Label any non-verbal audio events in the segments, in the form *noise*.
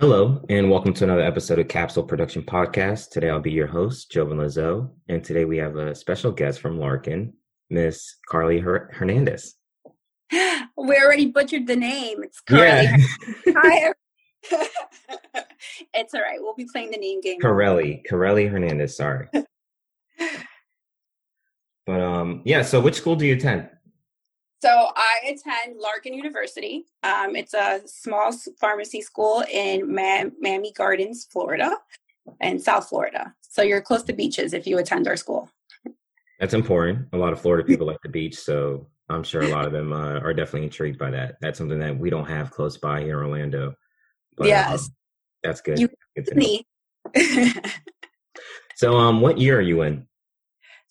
Hello, and welcome to another episode of Capsule Production Podcast. Today I'll be your host, Jovan Lazo, and today we have a special guest from Larkin, Miss Carly Her- Hernandez. *gasps* We already butchered the name. It's Carly. Yeah. *laughs* Hi. *laughs* it's all right. We'll be playing the name game. Corelli, Corelli Hernandez, sorry. *laughs* but um, yeah, so which school do you attend? So I attend Larkin University. Um, it's a small pharmacy school in Ma- Miami Gardens, Florida, and South Florida. So you're close to beaches if you attend our school. That's important. A lot of Florida people like the beach, so I'm sure a lot of them uh, are definitely intrigued by that. That's something that we don't have close by here in Orlando. But, Yes. um, that's good. You- Good. Me. *laughs* So, um, what year are you in?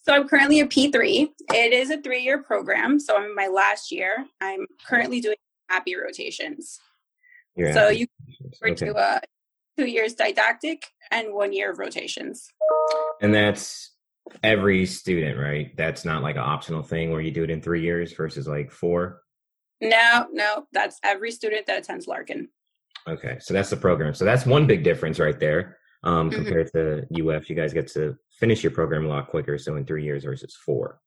So I'm currently a P3. It is a three-year program, so I'm in my last year. I'm currently doing APPE rotations. You're So you We're okay. to uh, two years didactic and one year of rotations. And that's every student, right? That's not like an optional thing where you do it in three years versus like four. No, no, that's every student that attends Larkin. Okay, so that's the program. So that's one big difference right there um, Mhm. compared to UF. You guys get to finish your program a lot quicker. So in three years versus four.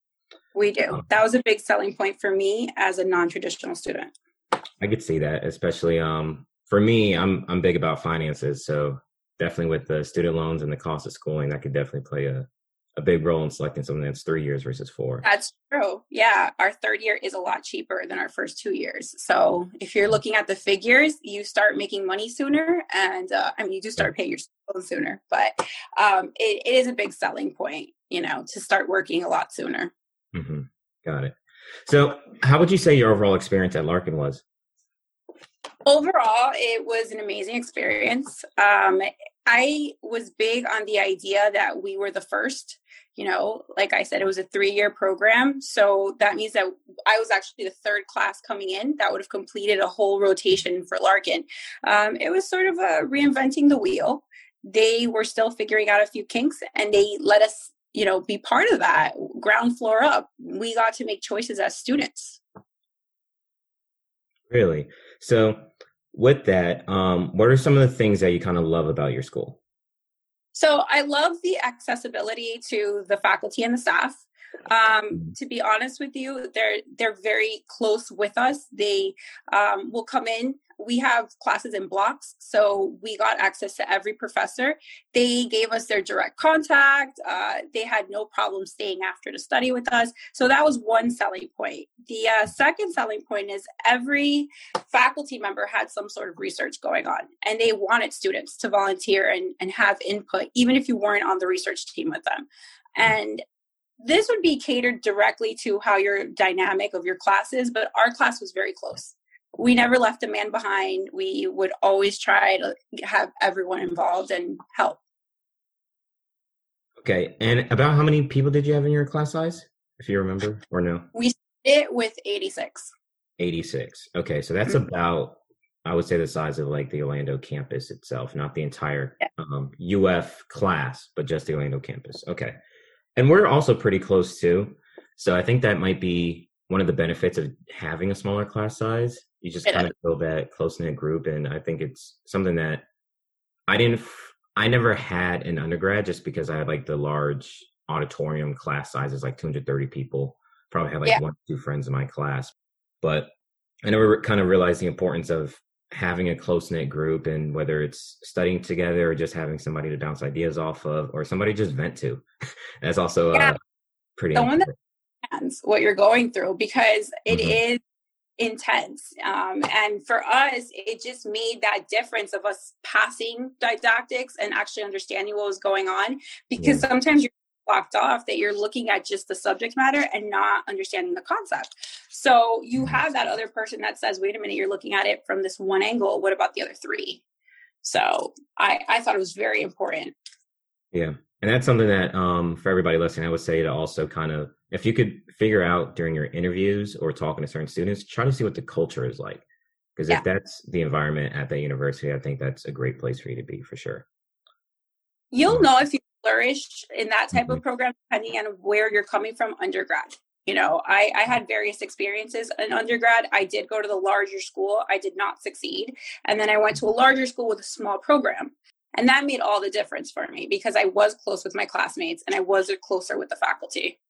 We do. Oh. That was a big selling point for me as a non-traditional student. I could see that, especially um, for me. I'm I'm big about finances, so definitely with the student loans and the cost of schooling, that could definitely play a a big role in selecting something that's three years versus four. That's true. Yeah, our third year is a lot cheaper than our first two years. So if you're looking at the figures, you start making money sooner, and uh, I mean, you do start paying your loan sooner. But um, it, it is a big selling point, you know, to start working a lot sooner. hmm Got it. So, how would you say your overall experience at Larkin was? overall it was an amazing experience um i was big on the idea that we were the first you know like i said it was a three year program. So that means that i was actually the third class coming in that would have completed a whole rotation for larkin. Um, it was sort of a reinventing the wheel. They were still figuring out a few kinks and they let us you know be part of that ground floor up. We got to make choices as students. Really? So, with that, um, what are some of the things that you kind of love about your school? So I love the accessibility to the faculty and the staff. Um, to be honest with you, they're they're very close with us. They um, will come in. We have classes in blocks, so we got access to every professor. They gave us their direct contact. Uh, they had no problem staying after to study with us. So that was one selling point. The uh, second selling point is every faculty member had some sort of research going on and they wanted students to volunteer and, and have input even if you weren't on the research team with them and this would be catered directly to how your dynamic of your class is but our class was very close we never left a man behind we would always try to have everyone involved and help Okay, and about how many people did you have in your class size, if you remember, or no? We it with 86 86. Okay, so that's Mhm. about, I would say, the size of like the Orlando campus itself, not the entire Yeah. um, UF class, but just the Orlando campus. Okay, and we're also pretty close too. So I think that might be one of the benefits of having a smaller class size. You just kind of build that close knit group, and I think it's something that I didn't. f- I never had an undergrad just because I had like the large auditorium class sizes, like 230 people. Probably had like Yeah. one, two friends in my class, but I never kind of realized the importance of having a close knit group and whether it's studying together or just having somebody to bounce ideas off of or somebody just vent to. *laughs* That's also Yeah. uh, pretty. Someone that- understands what you're going through because it is Mhm. intense. Um, and for us, it just made that difference of us passing didactics and actually understanding what was going on. Because sometimes you're blocked off that you're looking at just the subject matter and not understanding the concept. So you have that other person that says, wait a minute, you're looking at it from this one angle. What about the other three? So I, I thought it was very important. Yeah. And that's something that um, for everybody listening, I would say to also kind of, if you could figure out during your interviews or talking to certain students, try to see what the culture is like. Because Yeah. if that's the environment at that university, I think that's a great place for you to be for sure. You'll Mhm. know if you flourish in that type of mm-hmm. program depending on where you're coming from undergrad. You know, I, I had various experiences in undergrad. I did go to the larger school. I did not succeed. And then I went to a larger school with a small program. And that made all the difference for me because I was close with my classmates and I was closer with the faculty.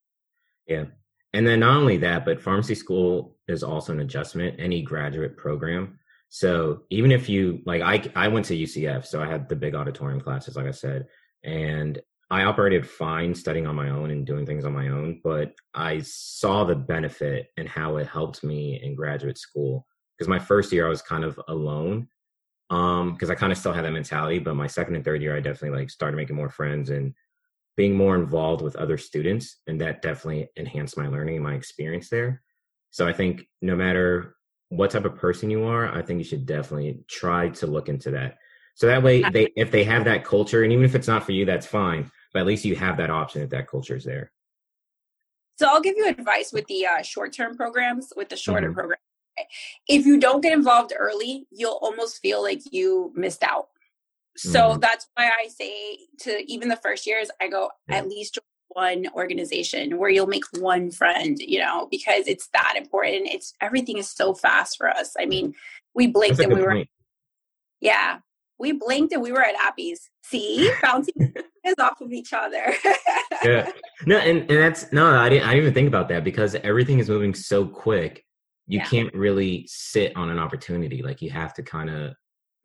Yeah. And then not only that, but pharmacy school is also an adjustment, any graduate program. So even if you like I I went to UCF, so I had the big auditorium classes, like I said, and I operated fine studying on my own and doing things on my own, but I saw the benefit and how it helped me in graduate school. Because my first year I was kind of alone um because i kind of still had that mentality but my second and third year i definitely like started making more friends and being more involved with other students and that definitely enhanced my learning and my experience there so i think no matter what type of person you are i think you should definitely try to look into that so that way they if they have that culture and even if it's not for you that's fine but at least you have that option if that culture is there so i'll give you advice with the uh, short-term programs with the shorter mm-hmm. program if you don't get involved early, you'll almost feel like you missed out. So mm-hmm. that's why I say to even the first years, I go at least one organization where you'll make one friend, you know, because it's that important. It's everything is so fast for us. I mean, we blinked and we were, point. yeah, we blinked and we were at APPEs. See, *laughs* bouncing is off of each other. yeah, *laughs* no, and, and that's no, I didn't. I didn't even think about that because everything is moving so quick you yeah. can't really sit on an opportunity like you have to kind of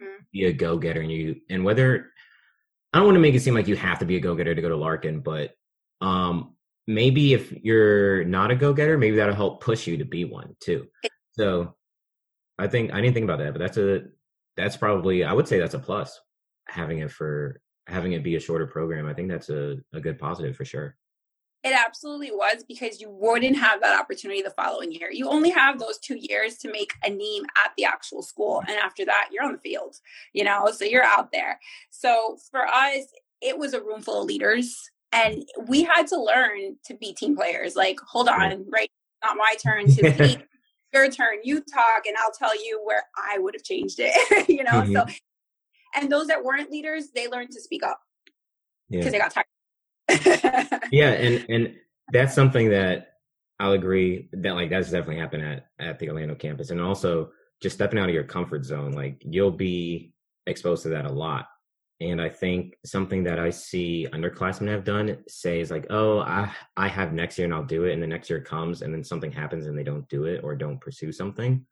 mm. be a go-getter and you and whether i don't want to make it seem like you have to be a go-getter to go to larkin but um maybe if you're not a go-getter maybe that'll help push you to be one too so i think i didn't think about that but that's a that's probably i would say that's a plus having it for having it be a shorter program i think that's a, a good positive for sure it absolutely was because you wouldn't have that opportunity the following year. You only have those two years to make a name at the actual school. And after that, you're on the field, you know, so you're out there. So for us, it was a room full of leaders and we had to learn to be team players. Like, hold on, right? Not my turn to be *laughs* your turn. You talk and I'll tell you where I would have changed it, *laughs* you know? Mm-hmm. So, and those that weren't leaders, they learned to speak up because yeah. they got tired yeah, *laughs* and and that's something that I'll agree that like that's definitely happened at at the Orlando campus, and also just stepping out of your comfort zone. Like you'll be exposed to that a lot. And I think something that I see underclassmen have done say is like, oh, I I have next year and I'll do it, and the next year comes and then something happens and they don't do it or don't pursue something.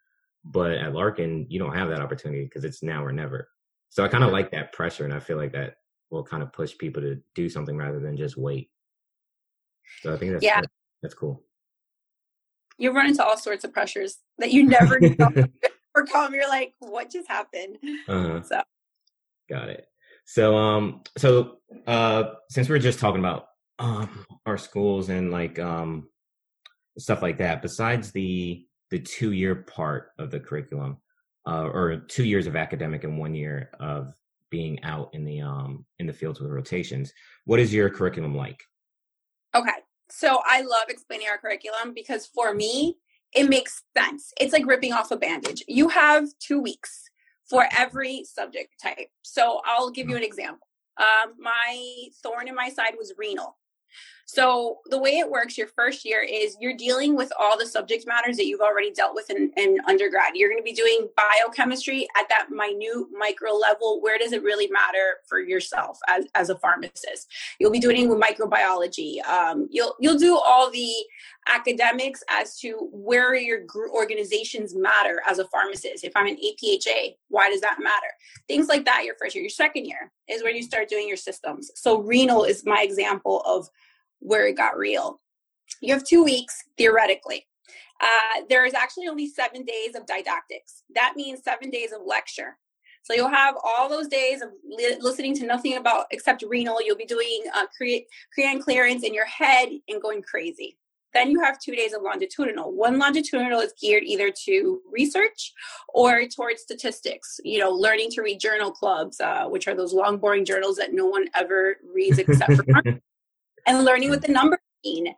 But at Larkin, you don't have that opportunity because it's now or never. So I kind of like that pressure, and I feel like that will kind of push people to do something rather than just wait. So I think that's yeah. that's cool. You run into all sorts of pressures that you never overcome. *laughs* *laughs* You're like, what just happened? Uh-huh. So got it. So um so uh since we're just talking about um our schools and like um stuff like that, besides the the two year part of the curriculum, uh, or two years of academic and one year of being out in the um in the fields with rotations. What is your curriculum like? Okay. So I love explaining our curriculum because for me, it makes sense. It's like ripping off a bandage. You have 2 weeks for every subject type. So I'll give you an example. Um, my thorn in my side was renal. So the way it works your first year is you're dealing with all the subject matters that you've already dealt with in, in undergrad. You're going to be doing biochemistry at that minute micro level. Where does it really matter for yourself as, as a pharmacist? You'll be doing with microbiology. Um, you'll you'll do all the academics as to where your group organizations matter as a pharmacist. If I'm an APHA, why does that matter? Things like that your first year. Your second year is when you start doing your systems. So renal is my example of where it got real. You have two weeks, theoretically. Uh, there is actually only seven days of didactics. That means seven days of lecture. So you'll have all those days of li- listening to nothing about except renal. You'll be doing uh, cre- crean clearance in your head and going crazy. Then you have two days of longitudinal. One longitudinal is geared either to research or towards statistics. You know, learning to read journal clubs, uh, which are those long, boring journals that no one ever reads except for *laughs* and learning what the numbers mean.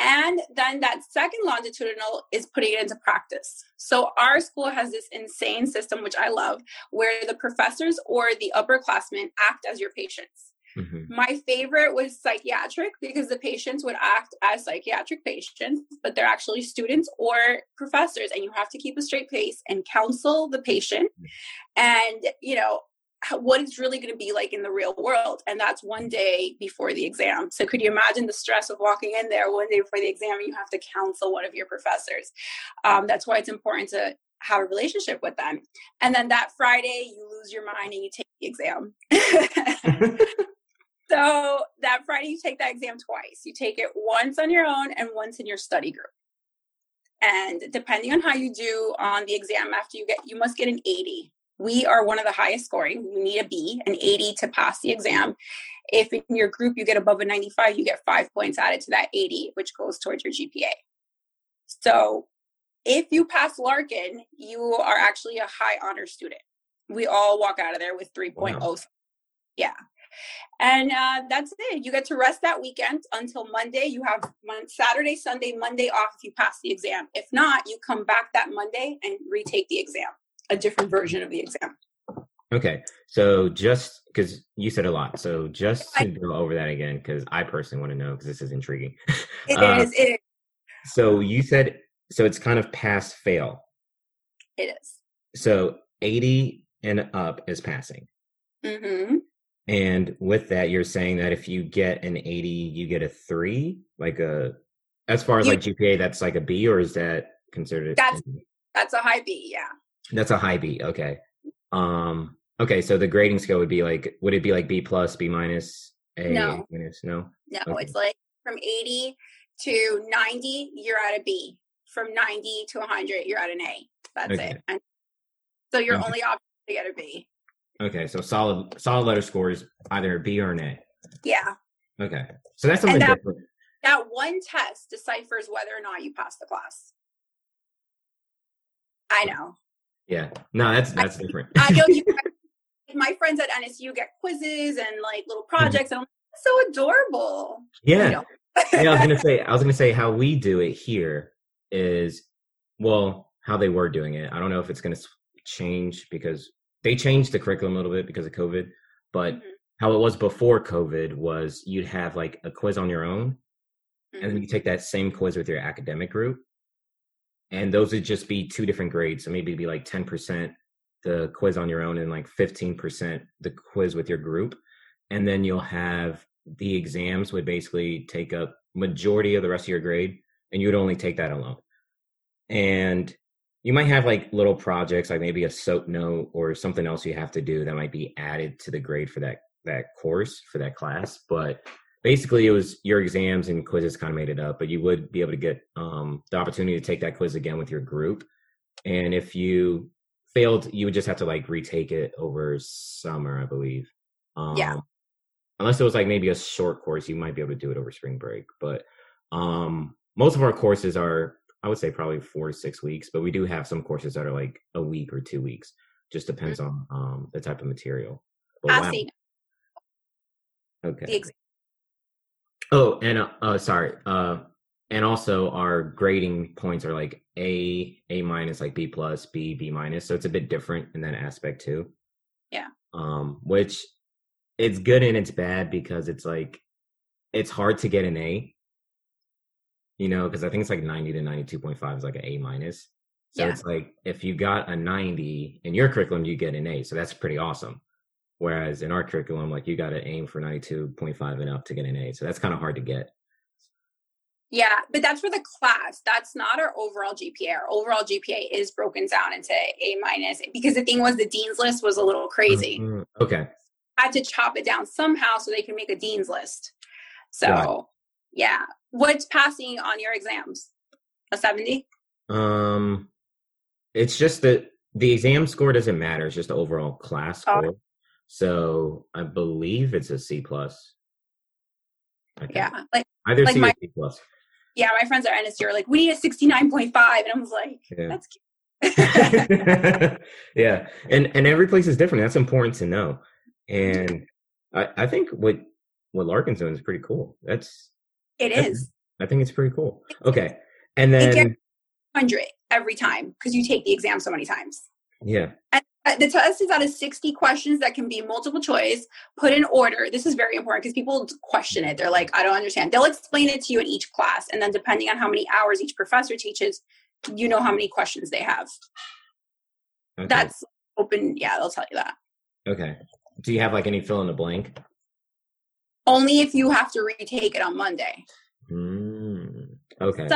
And then that second longitudinal is putting it into practice. So our school has this insane system, which I love, where the professors or the upperclassmen act as your patients. Mm-hmm. My favorite was psychiatric because the patients would act as psychiatric patients, but they're actually students or professors, and you have to keep a straight face and counsel the patient. Mm-hmm. And, you know, what it's really going to be like in the real world. And that's one day before the exam. So could you imagine the stress of walking in there one day before the exam? You have to counsel one of your professors. Um, that's why it's important to have a relationship with them. And then that Friday, you lose your mind and you take the exam. *laughs* *laughs* so that Friday, you take that exam twice. You take it once on your own and once in your study group. And depending on how you do on the exam after you get, you must get an 80. We are one of the highest scoring. You need a B, an 80 to pass the exam. If in your group you get above a 95, you get five points added to that 80, which goes towards your GPA. So if you pass Larkin, you are actually a high honor student. We all walk out of there with 3.0. Wow. Yeah. And uh, that's it. You get to rest that weekend until Monday. You have Saturday, Sunday, Monday off if you pass the exam. If not, you come back that Monday and retake the exam, a different version of the exam. Okay. So just because you said a lot. So just to go over that again, because I personally want to know because this is intriguing. *laughs* It uh, is. It is. So you said so it's kind of pass fail. It is. So 80 and up is passing. Mm-hmm. And with that, you're saying that if you get an 80, you get a three, like a, as far as you, like GPA, that's like a B, or is that considered? That's that's a high B, yeah. That's a high B. Okay. Um. Okay, so the grading scale would be like, would it be like B plus, B minus, A no. minus? No. No, okay. it's like from 80 to 90, you're at a B from 90 to 100, you're at an A. That's okay. it. And so your okay. only option to get a B. Okay, so solid solid letter score is either a B or an A. Yeah. Okay, so that's something that, different. That one test deciphers whether or not you pass the class. I know. Yeah, no, that's that's *laughs* I, different. I know you. my friends at NSU get quizzes and like little mm-hmm. projects, and I'm like, so adorable. Yeah. yeah, I was gonna *laughs* say, I was gonna say how we do it here is well how they were doing it. I don't know if it's going to change because they changed the curriculum a little bit because of COVID, but mm-hmm. how it was before COVID was you'd have like a quiz on your own, mm-hmm. and then you mm-hmm. take that same quiz with your academic group, and those would just be two different grades. So maybe it'd be like ten percent the quiz on your own and like fifteen percent the quiz with your group, and then you'll have the exams would basically take up majority of the rest of your grade and you would only take that alone. And you might have like little projects, like maybe a SOAP note or something else you have to do that might be added to the grade for that that course for that class. But basically, it was your exams and quizzes kind of made it up. But you would be able to get um, the opportunity to take that quiz again with your group. And if you failed, you would just have to like retake it over summer, I believe. Um, yeah. Unless it was like maybe a short course, you might be able to do it over spring break. But um most of our courses are i would say probably four to six weeks but we do have some courses that are like a week or two weeks just mm-hmm. depends on um the type of material but wow. okay oh and uh, uh sorry uh and also our grading points are like a a minus like b plus b b minus so it's a bit different in that aspect too yeah um which it's good and it's bad because it's like it's hard to get an a you know, because I think it's like 90 to 92.5 is like an A minus. So yeah. it's like if you got a 90 in your curriculum, you get an A. So that's pretty awesome. Whereas in our curriculum, like you got to aim for 92.5 and up to get an A. So that's kind of hard to get. Yeah, but that's for the class. That's not our overall GPA. Our overall GPA is broken down into A minus because the thing was the dean's list was a little crazy. Mm-hmm. Okay. I had to chop it down somehow so they can make a dean's list. So yeah. What's passing on your exams? A 70? Um it's just that the exam score doesn't matter, it's just the overall class oh. score. Oh. So I believe it's a C plus. Yeah. Like either like C my, or C plus. Yeah, my friends are NSU are like, we need a 69.5. And I was like, yeah. that's cute. *laughs* yeah. And and every place is different. That's important to know. And I, I think what what Larkin's doing is pretty cool. That's it is. I think it's pretty cool. Okay. And then 100 every time because you take the exam so many times. Yeah. And the test is out of 60 questions that can be multiple choice, put in order. This is very important because people question it. They're like, I don't understand. They'll explain it to you in each class. And then depending on how many hours each professor teaches, you know how many questions they have. Okay. That's open. Yeah, they'll tell you that. Okay. Do you have like any fill in the blank? Only if you have to retake it on Monday. Mm, okay.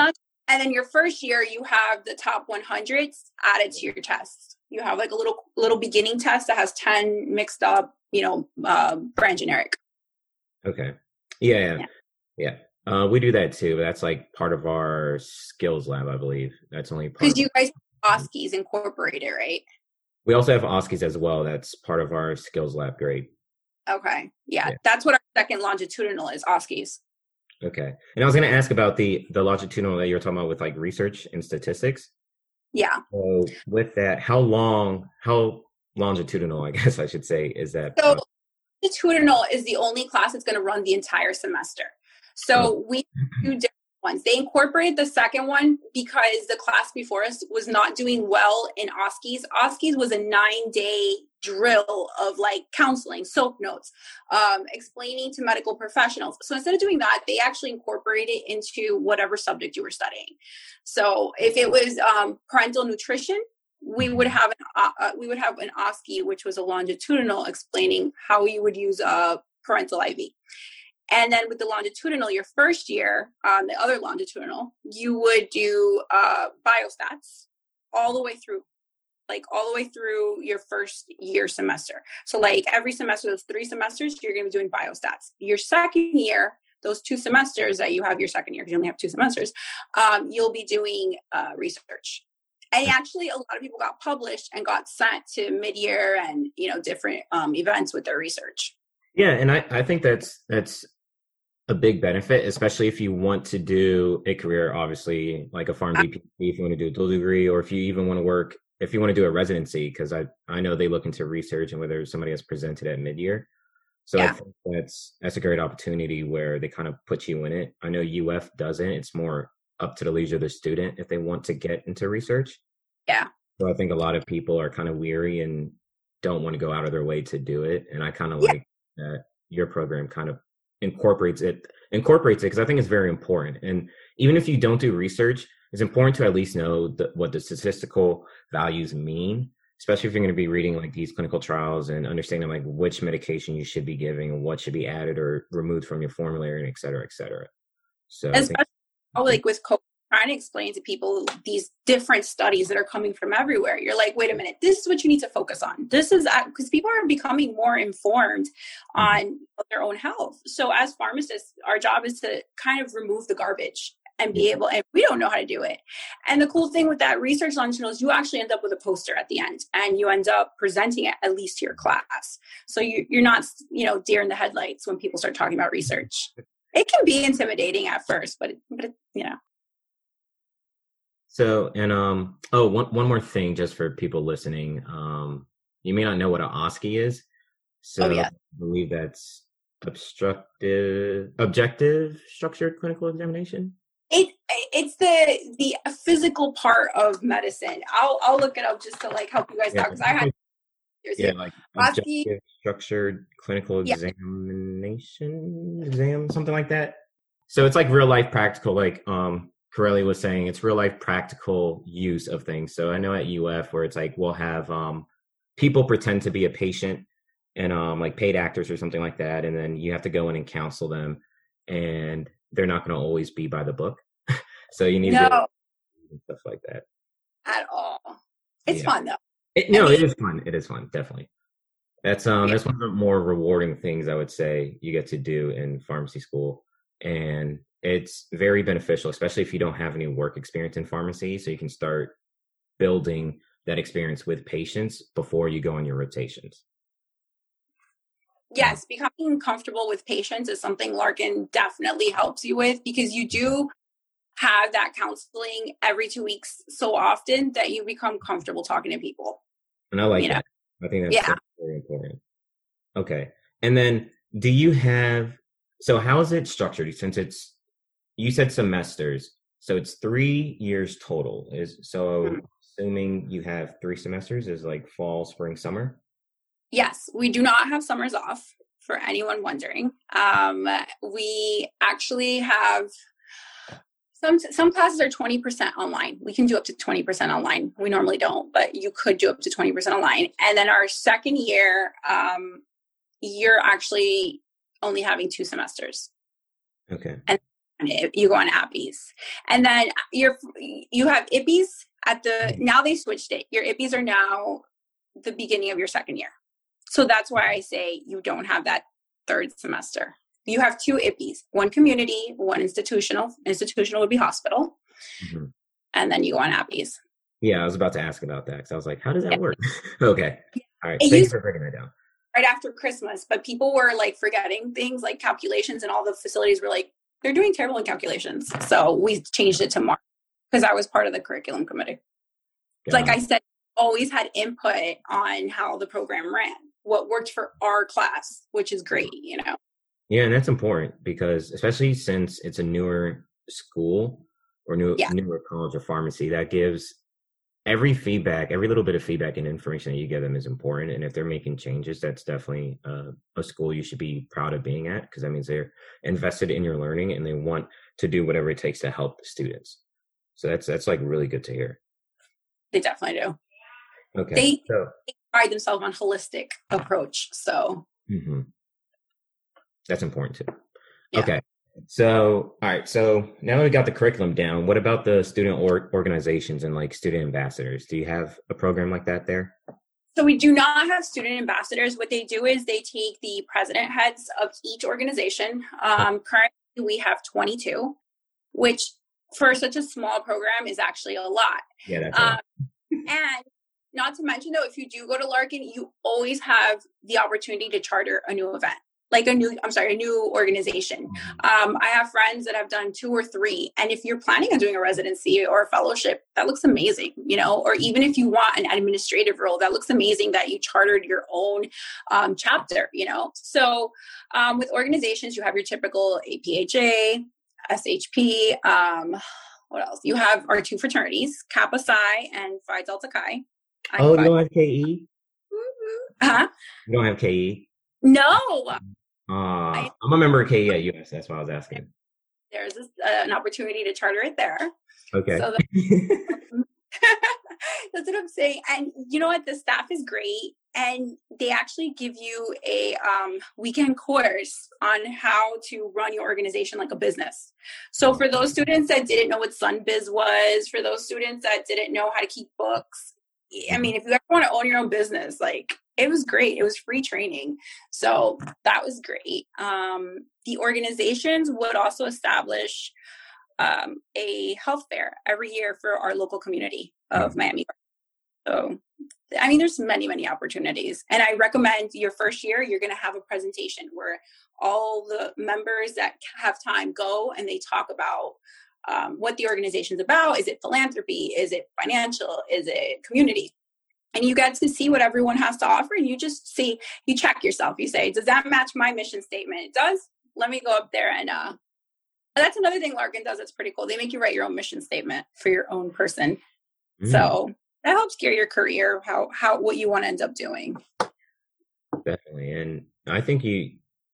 and then your first year, you have the top 100s added to your tests. You have like a little little beginning test that has 10 mixed up, you know, uh, brand generic. Okay. Yeah. Yeah. yeah. yeah. Uh, we do that too. That's like part of our skills lab, I believe. That's only because you guys OSCEs incorporated, right? We also have OSCEs as well. That's part of our skills lab grade. Okay. Yeah, yeah. That's what our second longitudinal is, OSCEs. Okay. And I was going to ask about the the longitudinal that you were talking about with like research and statistics. Yeah. So with that, how long, how longitudinal, I *laughs* guess I should say, is that? So longitudinal is the only class that's going to run the entire semester. So oh. we do different ones. They incorporated the second one because the class before us was not doing well in OSCEs. OSCEs was a nine day drill of like counseling, soap notes, um, explaining to medical professionals. So instead of doing that, they actually incorporated it into whatever subject you were studying. So if it was um, parenteral nutrition, we would have an uh, uh we would have an OSCE, which was a longitudinal explaining how you would use a parenteral IV. And then with the longitudinal, your first year, um, the other longitudinal, you would do uh, biostats all the way through, like all the way through your first year semester. So, like every semester, those three semesters, you're going to be doing biostats. Your second year, those two semesters that you have your second year, because you only have two semesters, um, you'll be doing uh, research. And actually, a lot of people got published and got sent to mid-year and you know different um, events with their research. Yeah, and I, I think that's that's a big benefit, especially if you want to do a career, obviously, like a PharmD if you want to do a dual degree, or if you even want to work, if you want to do a residency, because I, I know they look into research and whether somebody has presented at mid year. So yeah. I think that's that's a great opportunity where they kind of put you in it. I know UF doesn't. It's more up to the leisure of the student if they want to get into research. Yeah. So I think a lot of people are kind of weary and don't want to go out of their way to do it. And I kind of yeah. like that your program kind of incorporates it incorporates it because I think it's very important. And even if you don't do research, it's important to at least know the, what the statistical values mean, especially if you're going to be reading like these clinical trials and understanding like which medication you should be giving and what should be added or removed from your formulary and et cetera, et cetera. So especially think, like with COVID trying to explain to people these different studies that are coming from everywhere. You're like, wait a minute, this is what you need to focus on. This is because people are becoming more informed mm-hmm. on their own health. So, as pharmacists, our job is to kind of remove the garbage and be able and we don't know how to do it and the cool thing with that research longitudinal is you actually end up with a poster at the end and you end up presenting it at least to your class so you, you're not you know deer in the headlights when people start talking about research *laughs* it can be intimidating at first but but you know so, and um, oh, one one more thing, just for people listening, um, you may not know what an OSCE is. So, oh, yeah. I believe that's obstructive, objective, structured clinical examination. It it's the the physical part of medicine. I'll I'll look it up just to like help you guys yeah. out because I had yeah, like objective structured clinical yeah. examination exam, something like that. So it's like real life practical, like um Corelli was saying, it's real life practical use of things. So I know at UF where it's like we'll have um, people pretend to be a patient and um, like paid actors or something like that, and then you have to go in and counsel them, and they're not going to always be by the book. *laughs* so you need no. to stuff like that at all. It's yeah. fun though. It, no, mean, it is fun. It is fun, definitely. That's um yeah. that's one of the more rewarding things I would say you get to do in pharmacy school. And it's very beneficial, especially if you don't have any work experience in pharmacy. So you can start building that experience with patients before you go on your rotations. Yes, becoming comfortable with patients is something Larkin definitely helps you with because you do have that counseling every two weeks so often that you become comfortable talking to people. And I like you that. Know? I think that's yeah. very important. Okay. And then do you have so how is it structured since it's you said semesters so it's three years total is so mm-hmm. assuming you have three semesters is like fall, spring, summer. Yes, we do not have summers off for anyone wondering. Um, we actually have some some classes are 20% online. We can do up to 20% online. We normally don't, but you could do up to 20% online. And then our second year, um, you're actually only having two semesters. Okay. And you go on APPEs. And then you're you have IPPEs at the mm-hmm. now they switched it. Your IPPEs are now the beginning of your second year. So that's why I say you don't have that third semester. You have two IPPEs, one community, one institutional. Institutional would be hospital. Mm-hmm. And then you go on APPEs. Yeah, I was about to ask about that because I was like, how does that yeah. work? *laughs* okay. All right. Thanks for breaking that down. Right after Christmas, but people were like forgetting things like calculations, and all the facilities were like, they're doing terrible in calculations. So we changed it to March because I was part of the curriculum committee. Yeah. Like I said, always had input on how the program ran, what worked for our class, which is great, you know. Yeah, and that's important because especially since it's a newer school or new yeah. newer college of pharmacy, that gives every feedback, every little bit of feedback and information that you give them is important. And if they're making changes, that's definitely uh, a school you should be proud of being at because that means they're invested in your learning and they want to do whatever it takes to help the students. So that's that's like really good to hear. They definitely do. Okay. They, so, they pride themselves on holistic approach. So mm-hmm. that's important too. Yeah. Okay. So, all right. So now that we got the curriculum down, what about the student or- organizations and like student ambassadors? Do you have a program like that there? So we do not have student ambassadors. What they do is they take the president heads of each organization. Um, currently, we have 22, which for such a small program is actually a lot. Yeah, that's um, and not to mention though, if you do go to Larkin, you always have the opportunity to charter a new event like a new i'm sorry a new organization. Mm-hmm. um, i have friends that have done two or three and if you're planning on doing a residency or a fellowship that looks amazing you know or even if you want an administrative role that looks amazing that you chartered your own um, chapter you know? So um, with organizations you have your typical apha shp um, what else? You have our two fraternities kappa psi and phi delta chi. Oh you don't have ke huh you don't have ke no uh, I, am a member of KE at That's why I was asking. There's this, uh, an opportunity to charter it there. Okay. So *laughs* *laughs* that's what I'm saying. And you know what? The staff is great, and they actually give you a um, weekend course on how to run your organization like a business. So for those students that didn't know what SunBiz was, for those students that didn't know how to keep books, I mean, if you ever want to own your own business, like it was great. It was free training. So that was great. Um, the organizations would also establish um, a health fair every year for our local community of Miami. So, I mean, there's many, many opportunities. And I recommend your first year, you're going to have a presentation where all the members that have time go and they talk about um, what the organization's about. Is it philanthropy? Is it financial? Is it community? and you get to see what everyone has to offer and you just see you check yourself you say does that match my mission statement it does let me go up there and uh that's another thing larkin does that's pretty cool they make you write your own mission statement for your own person mm. so that helps gear your career how how what you want to end up doing definitely and i think you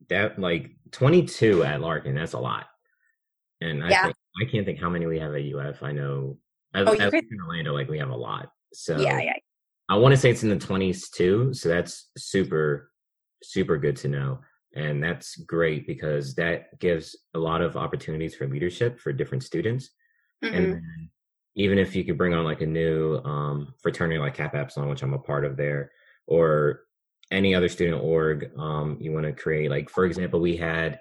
that like 22 at larkin that's a lot and i yeah. think i can't think how many we have at uf i know as, oh, as in orlando like we have a lot so yeah yeah I want to say it's in the 20s too. So that's super, super good to know. And that's great because that gives a lot of opportunities for leadership for different students. Mm-hmm. And even if you could bring on like a new um, fraternity like Kappa Epsilon, which I'm a part of there, or any other student org um, you want to create. Like for example, we had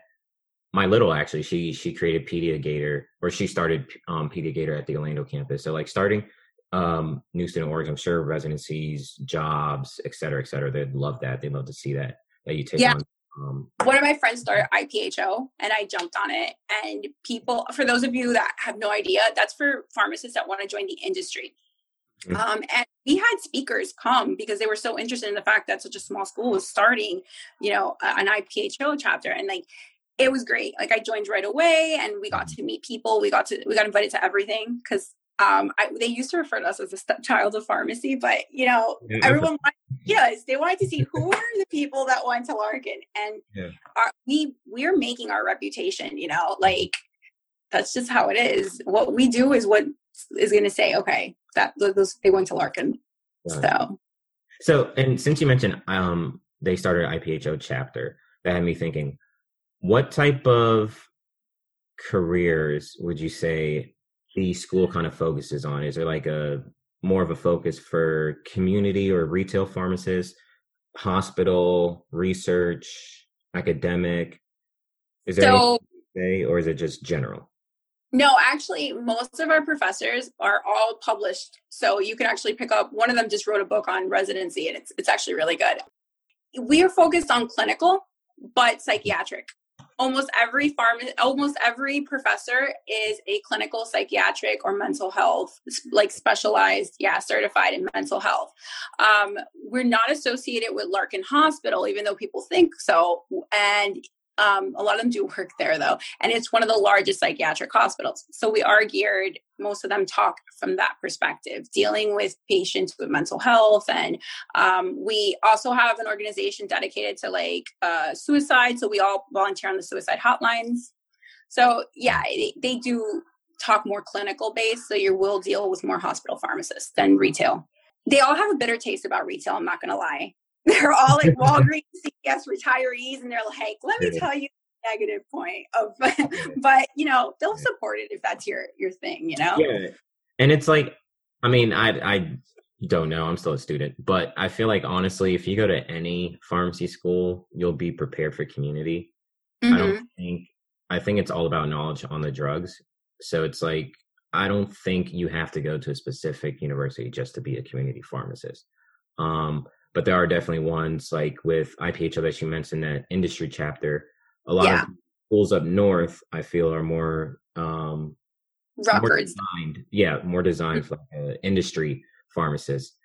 my little actually she she created Pediagator or she started um, at the Orlando campus. So like starting um, new student orgs, I'm sure residencies, jobs, et cetera, et cetera. They'd love that. They'd love to see that that you take yeah. on. Um, One of my friends started IPHO and I jumped on it. And people, for those of you that have no idea, that's for pharmacists that want to join the industry. Mm-hmm. Um, and we had speakers come because they were so interested in the fact that such a small school was starting, you know, an IPHO chapter. And like, it was great. Like I joined right away and we got mm-hmm. to meet people. We got to, we got invited to everything because Um, I, they used to refer to us as a stepchild of pharmacy, but you know, yeah, everyone yes, they wanted to see who are the people that went to Larkin, and *laughs* yeah. our, we we're making our reputation. You know, like that's just how it is. What we do is what is going to say, okay, that those they went to Larkin. Right. So, so and since you mentioned um they started IPHO chapter, that had me thinking, what type of careers would you say the school kind of focuses on? Is there like a more of a focus for community or retail pharmacists, hospital, research, academic? Is there so, say, or is it just general? No, actually, most of our professors are all published. So you can actually pick up one of them just wrote a book on residency and it's it's actually really good. We are focused on clinical, but mm-hmm. psychiatric almost every farm almost every professor is a clinical psychiatric or mental health like specialized yeah certified in mental health. Um, we're not associated with larkin hospital even though people think so and um, a lot of them do work there though, and it's one of the largest psychiatric hospitals. So we are geared, most of them talk from that perspective, dealing with patients with mental health. And um, we also have an organization dedicated to like uh, suicide. So we all volunteer on the suicide hotlines. So yeah, they, they do talk more clinical based. So you will deal with more hospital pharmacists than retail. They all have a bitter taste about retail. I'm not going to lie. *laughs* They're all like *laughs* Walgreens, CVS retirees, and they're like, let me tell you the negative point of *laughs* but you know they'll support it if that's your your thing you know? Yeah. And it's like i mean i i don't know i'm still a student but i feel like honestly if you go to any pharmacy school you'll be prepared for community. Mm-hmm. i don't mm-hmm. think i think it's all about knowledge on the drugs. So it's like i don't think you have to go to a specific university just to be a community pharmacist. Um but there are definitely ones like with IPHO that you mentioned that industry chapter. A lot yeah. of schools up north, I feel, are more um, more designed. Yeah, more designed mm-hmm. for like industry pharmacists.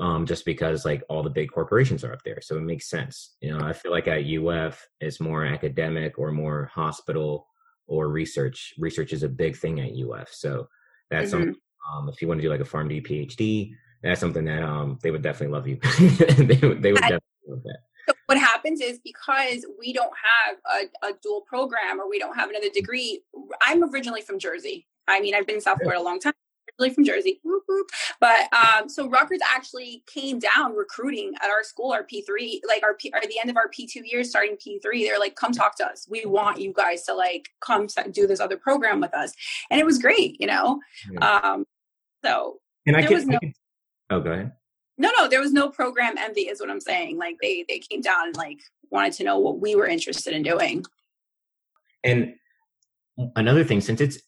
Um, just because like all the big corporations are up there, so it makes sense. You know, I feel like at UF it's more academic or more hospital or research. Research is a big thing at UF, so that's mm-hmm. Um, if you want to do like a PharmD PhD, that's something that um they would definitely love you. they, *laughs* they would definitely love that. So what happens is because we don't have a, a, dual program or we don't have another degree. I'm originally from Jersey. I mean, I've been in South Florida a long time. Originally from Jersey, whoop, whoop. but um, so Rutgers actually came down recruiting at our school, our P three, like our P, or the end of our P two years, starting P three. They're like, "Come talk to us. We want you guys to like come do this other program with us," and it was great, you know. Yeah. Um, so and I can, no, I can Oh, go ahead. No, no, there was no program envy, is what I'm saying. Like they they came down and like wanted to know what we were interested in doing. And another thing, since it's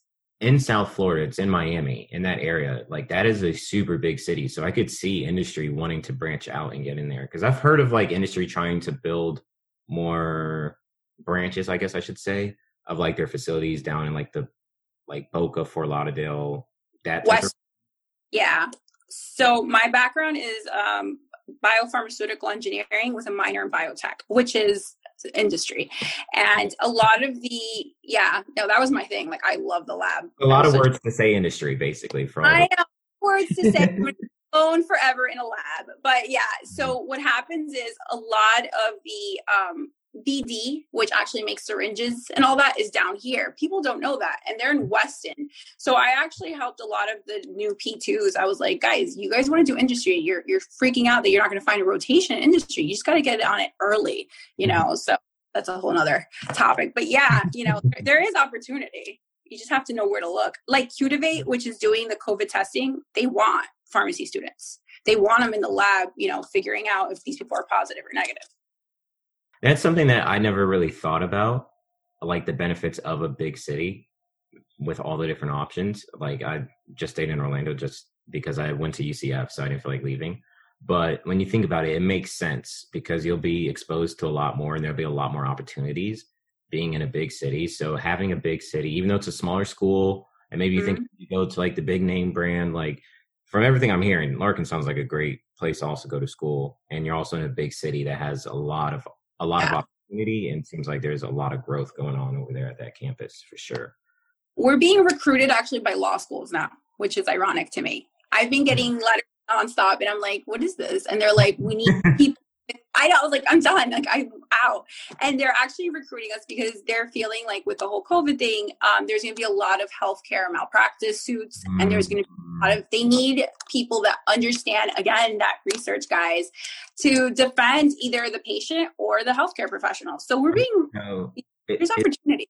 in South Florida, it's in Miami, in that area, like that is a super big city. So I could see industry wanting to branch out and get in there. Cause I've heard of like industry trying to build more branches, I guess I should say, of like their facilities down in like the like Boca, Fort Lauderdale, that West. Of- yeah. So my background is um, biopharmaceutical engineering with a minor in biotech, which is industry. And a lot of the yeah, no, that was my thing. Like I love the lab. A lot of words to say industry, basically. From I know words to say. Alone forever in a lab, but yeah. So *laughs* what happens is a lot of the um, BD, which actually makes syringes and all that, is down here. People don't know that, and they're in Weston. So I actually helped a lot of the new P2s. I was like, guys, you guys want to do industry? You're you're freaking out that you're not going to find a rotation in industry. You just got to get on it early, you know. So that's a whole other topic. But yeah, you know, there, is opportunity. You just have to know where to look. Like Qtivate, which is doing the COVID testing, they want pharmacy students. They want them in the lab, you know, figuring out if these people are positive or negative. That's something that I never really thought about, like the benefits of a big city with all the different options. Like I just stayed in Orlando just because I went to UCF, so I didn't feel like leaving. But when you think about it, it makes sense because you'll be exposed to a lot more and there'll be a lot more opportunities being in a big city. So having a big city, even though it's a smaller school, and maybe you mm-hmm. think you go to like the big name brand, like from everything I'm hearing, Larkin sounds like a great place to also go to school. And you're also in a big city that has a lot of a lot yeah. of opportunity and seems like there's a lot of growth going on over there at that campus for sure. We're being recruited actually by law schools now. which is ironic to me. I've been mm. getting letters nonstop, and I'm like, what is this? And they're like, we need *laughs* people. I know, I was like, I'm done. Like, I'm out. And they're actually recruiting us because they're feeling like with the whole COVID thing, um, there's going to be a lot of healthcare malpractice suits, and there's going to be a lot of, they need people that understand, again, that research guys to defend either the patient or the healthcare professional. So we're being, no, it, there's opportunity. It,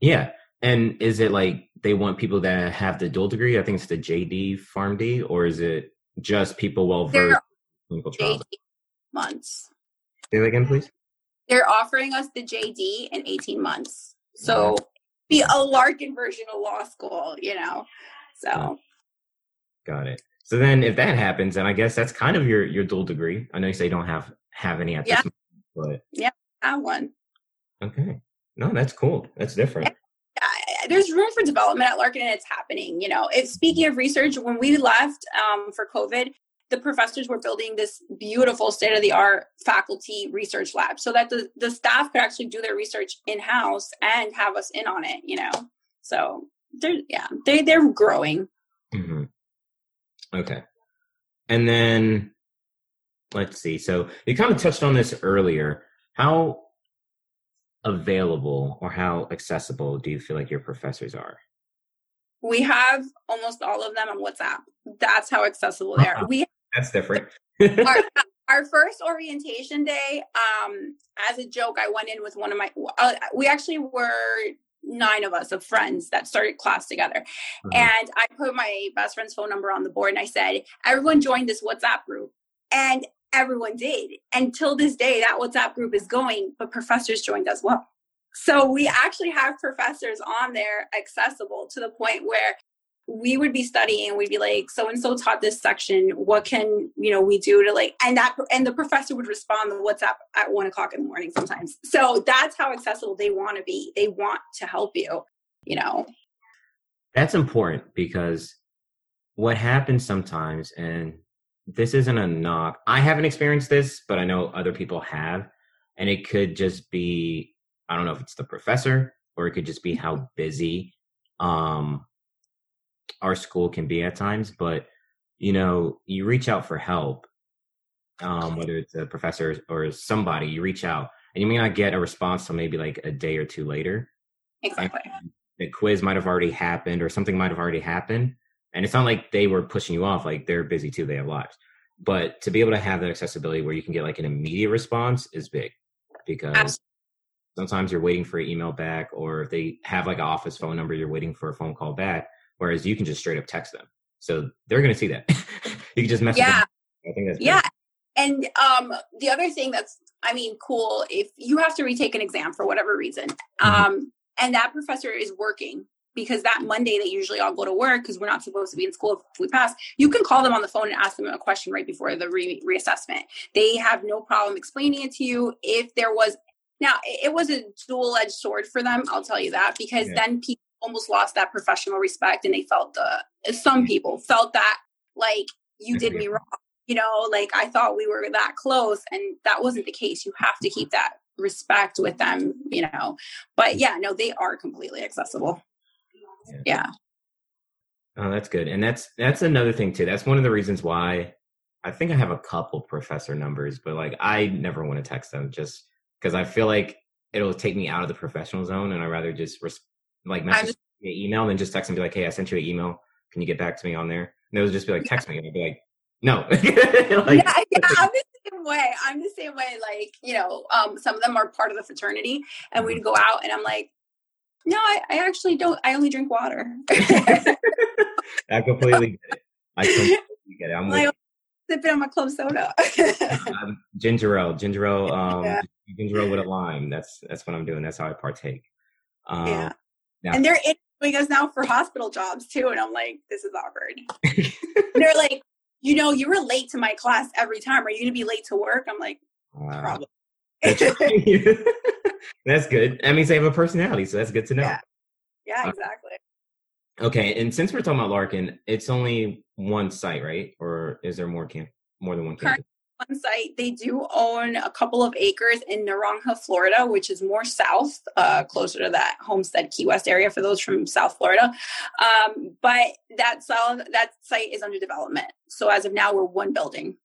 yeah. And is it like they want people that have the dual degree? I think it's the JD PharmD, or is it just people well versed clinical trials? Months. Say that again, please. They're offering us the JD in 18 months. So be a Larkin version of law school, you know. So got it. So then if that happens, and I guess that's kind of your your dual degree. I know you say you don't have have any at yeah. this moment, but yeah, I have one. Okay. No, that's cool. That's different. Yeah, there's room for development at Larkin and it's happening. You know, if speaking of research, when we left um, for COVID, the professors were building this beautiful state of the art faculty research lab so that the, the staff could actually do their research in house and have us in on it, you know. So they're yeah, they they're growing. Mm-hmm. Okay. And then let's see. So you kind of touched on this earlier. How available or how accessible do you feel like your professors are? We have almost all of them on WhatsApp. That's how accessible they are. Uh-huh. We that's different. our, *laughs* our, first orientation day, um, as a joke, I went in with one of my. Uh, we actually were nine of us of friends that started class together, mm-hmm. and I put my best friend's phone number on the board, and I said, "Everyone join this WhatsApp group," and everyone did. Until this day, that WhatsApp group is going, but professors joined as well. So we actually have professors on there accessible to the point where we would be studying we'd be like so and so taught this section what can you know we do to like and that and the professor would respond to whatsapp at one o'clock in the morning sometimes. So that's how accessible they want to be. They want to help you you know? That's important because what happens sometimes and this isn't a knock i haven't experienced this but i know other people have and it could just be i don't know if it's the professor or it could just be how busy um our school can be at times, but you know, you reach out for help, um, whether it's a professor or somebody, you reach out and you may not get a response till maybe like a day or two later. Exactly. And the quiz might have already happened or something might have already happened. And it's not like they were pushing you off, like they're busy too, they have lives. But to be able to have that accessibility where you can get like an immediate response is big because Absolutely. sometimes you're waiting for an email back, or if they have like an office phone number, you're waiting for a phone call back whereas you can just straight up text them. So they're going to see that. *laughs* you can just message yeah. them. I think that's yeah. And um, the other thing that's, I mean, cool if you have to retake an exam for whatever reason, mm-hmm. um, and that professor is working because that Monday they usually all go to work because we're not supposed to be in school if we pass. You can call them on the phone and ask them a question right before the re- reassessment. They have no problem explaining it to you. If there was now, it was a dual edged sword for them. I'll tell you that because yeah. then people almost lost that professional respect and they felt the some mm-hmm. people felt that like you did mm-hmm. me wrong you know like i thought we were that close and that wasn't the case. You have to keep that respect with them you know. But yeah no they are completely accessible. Yeah, yeah. oh that's good. And that's that's another thing too. That's one of the reasons why i think i have a couple professor numbers but like i never want to text them just because i feel like it'll take me out of the professional zone and i rather just res- like message me email and then just text and be like, hey, I sent you an email. Can you get back to me on there? And they would just be like, text me. And I'd be like, no. *laughs* like, yeah, yeah, *laughs* I'm the same way. I'm the same way. Like, you know, um, some of them are part of the fraternity and we'd mm-hmm. go out and I'm like, no, I, I actually don't. I only drink water. *laughs* I completely get it. I completely get it. I'm like, sipping on my club soda. um, ginger ale, ginger ale, um, yeah. ginger ale with a lime. That's that's what I'm doing. That's how I partake. Um, yeah. Yeah. And they're interviewing us now for hospital jobs too. And I'm like, this is awkward. *laughs* *laughs* they're like, you know, you were late to my class every time. Are you going to be late to work? I'm like, wow. probably. *laughs* that's good. That means they have a personality, so that's good to know. Yeah, yeah exactly. Uh, okay, and since we're talking about Larkin, it's only one site, right? Or is there more camp, more than one campus? One site. They do own a couple of acres in Naranja, Florida, which is more south, uh, closer to that Homestead Key West area for those from South Florida. Um, but that solid, that site is under development. So as of now, we're one building.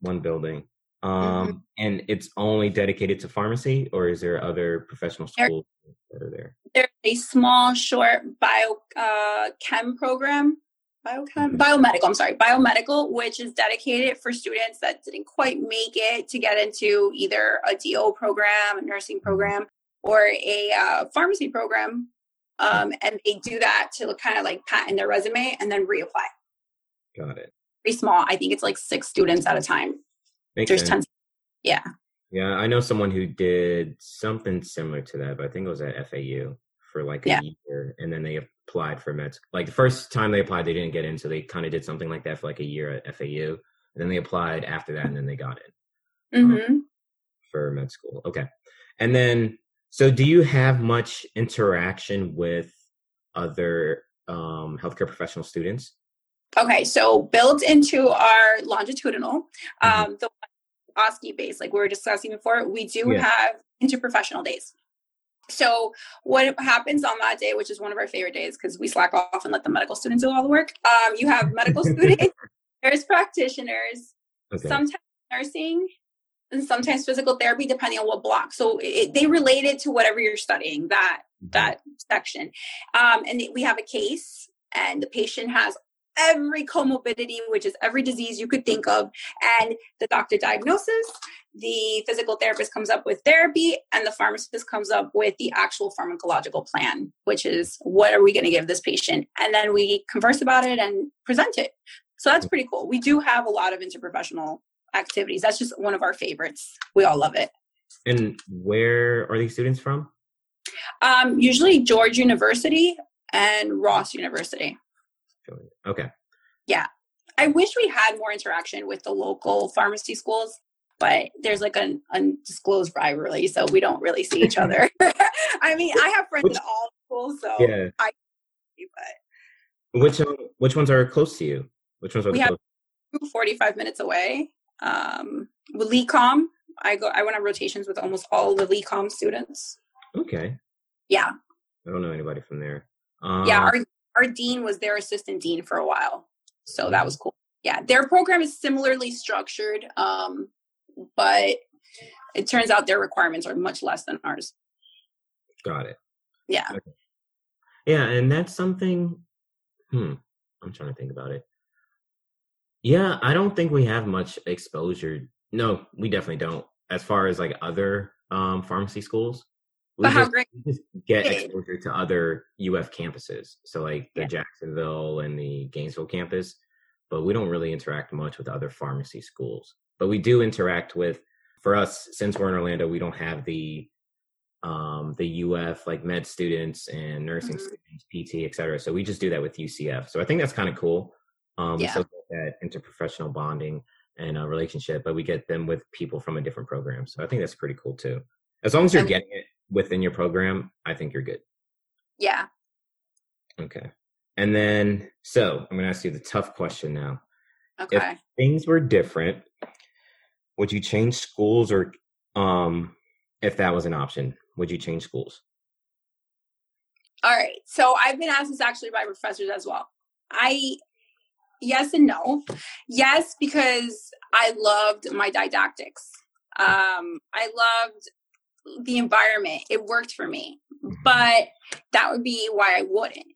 One building. Um, mm-hmm. and it's only dedicated to pharmacy, or is there other professional schools there, that are there? There's a small, short bio uh, chem program biochem biomedical i'm sorry biomedical which is dedicated for students that didn't quite make it to get into either a do program a nursing mm-hmm. program or a uh, pharmacy program um, and they do that to kind of like patent their resume and then reapply. Got it. Pretty small. I think it's like six students at a time. Makes there's sense. 10 yeah. Yeah i know someone who did something similar to that but i think it was at fau for like a year and then they applied for med school. like the first time they applied they didn't get in so they kind of did something like that for like a year at fau and then they applied after that and then they got in um, mm-hmm. um, for med school okay and then so do you have much interaction with other um, healthcare professional students okay so built into our longitudinal mm-hmm. um, the OSCE base like we were discussing before we do yeah. have interprofessional days so what happens on that day, which is one of our favorite days because we slack off and let the medical students do all the work. Um, you have medical *laughs* students, there's practitioners, okay. sometimes nursing, and sometimes physical therapy, depending on what block. So it, they relate it to whatever you're studying that that section. Um, and we have a case, and the patient has every comorbidity, which is every disease you could think of, and the doctor diagnosis. The physical therapist comes up with therapy, and the pharmacist comes up with the actual pharmacological plan, which is what are we going to give this patient? And then we converse about it and present it. So that's pretty cool. We do have a lot of interprofessional activities. That's just one of our favorites. We all love it. And where are these students from? Um, usually George University and Ross University. Okay. Yeah. I wish we had more interaction with the local pharmacy schools, but there's like an undisclosed rivalry, so we don't really see each other. *laughs* *laughs* I mean, I have friends which, in all schools, so yeah. I but which um, which ones are close to you? Which ones are we have 45 minutes away. Um with LECOM, I go I went on rotations with almost all the LECOM students. Okay. Yeah. I don't know anybody from there. Um, yeah, our our dean was their assistant dean for a while. So that was cool. Yeah, their program is similarly structured, um, but it turns out their requirements are much less than ours. Got it. Yeah. Okay. Yeah, and that's something. Hmm. I'm trying to think about it. Yeah, I don't think we have much exposure. No, we definitely don't. As far as like other um, pharmacy schools, we just, great. we just get exposure to other UF campuses. So like the yeah. Jacksonville and the Gainesville campus, but we don't really interact much with other pharmacy schools. But we do interact with for us since we're in Orlando, we don't have the um the UF like med students and nursing mm-hmm. students, PT, et cetera. So we just do that with UCF. So I think that's kind of cool. Um yeah. we still get that interprofessional bonding and a relationship, but we get them with people from a different program. So I think that's pretty cool too. As long as you're getting it within your program, I think you're good. Yeah. Okay. And then, so I'm going to ask you the tough question now. Okay. If things were different, would you change schools or, um, if that was an option, would you change schools? All right. So I've been asked this actually by professors as well. I, yes and no. Yes, because I loved my didactics. Um, I loved the environment. It worked for me. Mm-hmm. But that would be why I wouldn't.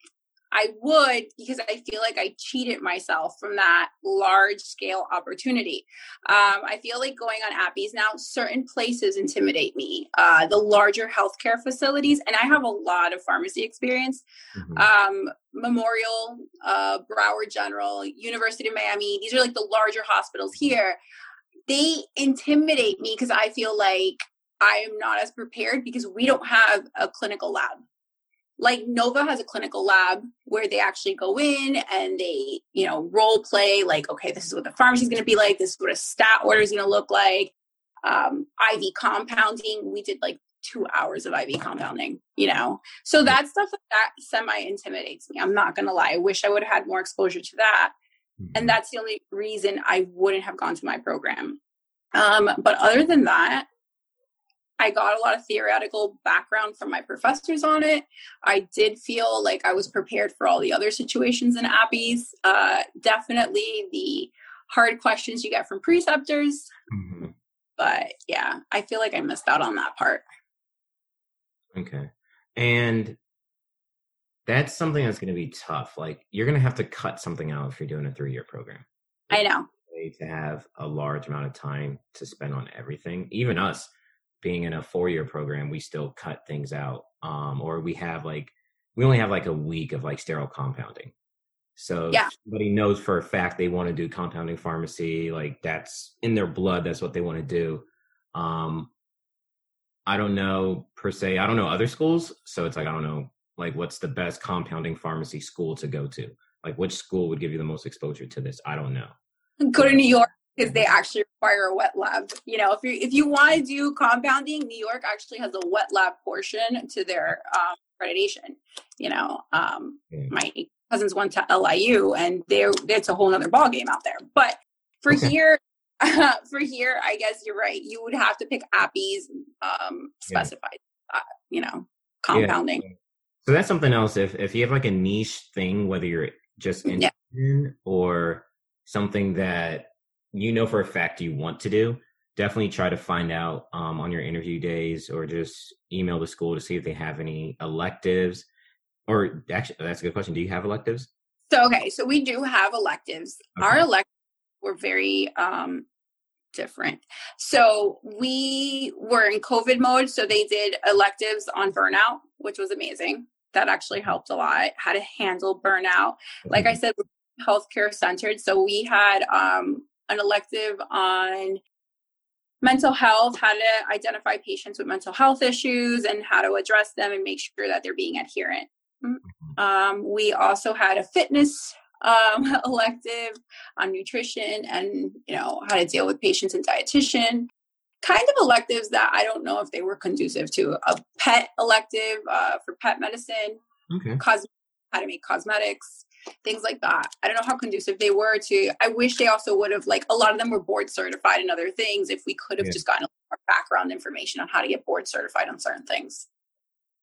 I would because I feel like I cheated myself from that large scale opportunity. Um, I feel like going on APPEs now, certain places intimidate me. Uh, the larger healthcare facilities, and I have a lot of pharmacy experience. Mm-hmm. Um, Memorial, uh, Broward General, University of Miami, these are like the larger hospitals here. They intimidate me because I feel like I am not as prepared because we don't have a clinical lab. Like Nova has a clinical lab where they actually go in and they, you know, role play like, okay, this is what the pharmacy is going to be like. This is what a stat order is going to look like. Um, IV compounding, we did like two hours of IV compounding, you know? So that stuff that semi intimidates me. I'm not going to lie. I wish I would have had more exposure to that. And mm-hmm. that's the only reason I wouldn't have gone to my program. Um, but other than that, I got a lot of theoretical background from my professors on it. I did feel like I was prepared for all the other situations in APPEs. Uh, definitely the hard questions you get from preceptors. Mm-hmm. But yeah, I feel like I missed out on that part. Okay. And that's something that's going to be tough. Like you're going to have to cut something out if you're doing a three year program. I know. To have a large amount of time to spend on everything, even us being in a four year program, we still cut things out. Um, or we have like, we only have like a week of like sterile compounding. So yeah. somebody knows for a fact they want to do compounding pharmacy, like that's in their blood, that's what they want to do. Um, I don't know per se, I don't know other schools. So it's like, I don't know, like what's the best compounding pharmacy school to go to? Like which school would give you the most exposure to this? I don't know. Go to New York because they actually require a wet lab. You know, if you if you want to do compounding, New York actually has a wet lab portion to their um, accreditation. You know, um, yeah. my cousins went to LIU, and they're it's a whole other ball game out there. But for okay. here, uh, *laughs* for here, I guess you're right. You would have to pick APPEs um, specified. Yeah. Uh, you know, compounding. Yeah. So that's something else. If if you have like a niche thing, whether you're just in or something that you know for a fact you want to do, definitely try to find out um, on your interview days or just email the school to see if they have any electives or actually, that's a good question. Do you have electives? So okay, so we do have electives. Okay. Our electives were very um different. So we were in COVID mode, so they did electives on burnout, which was amazing. That actually helped a lot. How to handle burnout. Like I said, healthcare centered. So we had um an elective on mental health, how to identify patients with mental health issues and how to address them and make sure that they're being adherent. Mm-hmm. Um, we also had a fitness um, *laughs* elective on nutrition and you know how to deal with patients and dietitian. Kind of electives that I don't know if they were conducive to a pet elective uh, for pet medicine, okay. cos- how to make cosmetics, things like that. I don't know how conducive they were to. I wish they also would have like a lot of them were board certified in other things. If we could have yeah. just gotten more background information on how to get board certified on certain things.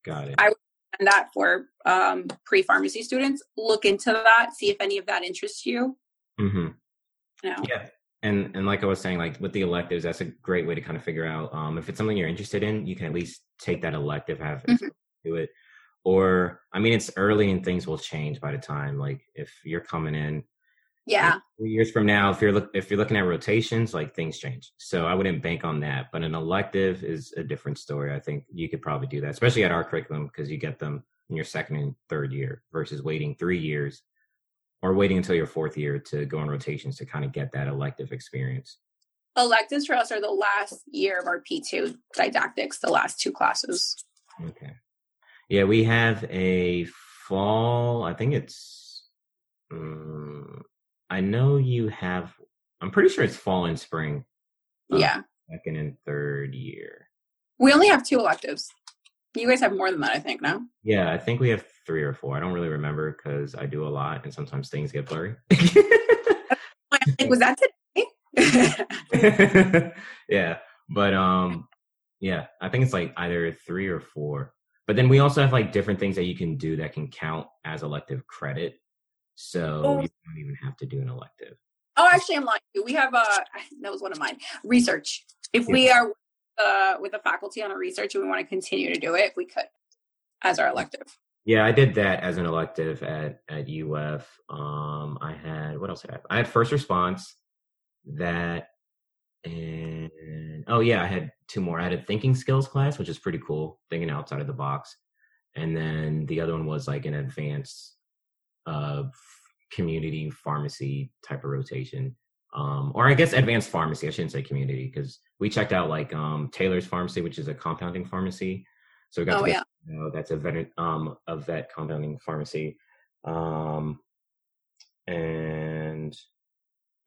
Got it. I would and that for um, pre-pharmacy students. Look into that. See if any of that interests you. Mm-hmm. Yeah. And and like I was saying, like with the electives, that's a great way to kind of figure out um, if it's something you're interested in. You can at least take that elective, have mm-hmm. do it. Or I mean, it's early and things will change by the time. Like if you're coming in yeah. three years from now if you're look if you're looking at rotations like things change. So i wouldn't bank on that but an elective is a different story. I think you could probably do that especially at our curriculum because you get them in your second and third year versus waiting three years or waiting until your fourth year to go on rotations to kind of get that elective experience. Electives for us are the last year of our p2 didactics the last two classes. Okay yeah we have a fall i think it's um, I know you have. I'm pretty sure it's fall and spring. Um, yeah. Second and third year. We only have two electives. You guys have more than that, I think. No. Yeah, I think we have three or four. I don't really remember because I do a lot, and sometimes things get blurry. *laughs* was that today? *laughs* yeah, but um, yeah, I think it's like either three or four. But then we also have like different things that you can do that can count as elective credit. So oh. you don't even have to do an elective. Oh, actually, I'm lying. We have uh *sighs* that was one of mine. Research. If yeah. we are uh, with a faculty on a research and we want to continue to do it, we could as our elective. Yeah, I did that as an elective at at UF. Um, I had what else did I have? I had first response, that, and oh yeah, I had two more. I had a thinking skills class, which is pretty cool, thinking outside of the box, and then the other one was like an advanced uh, community pharmacy type of rotation. Um, or I guess advanced pharmacy. I shouldn't say community because we checked out like um, Taylor's Pharmacy, which is a compounding pharmacy. So we got oh, to yeah. you know, that's a vet um, a vet compounding pharmacy. Um, and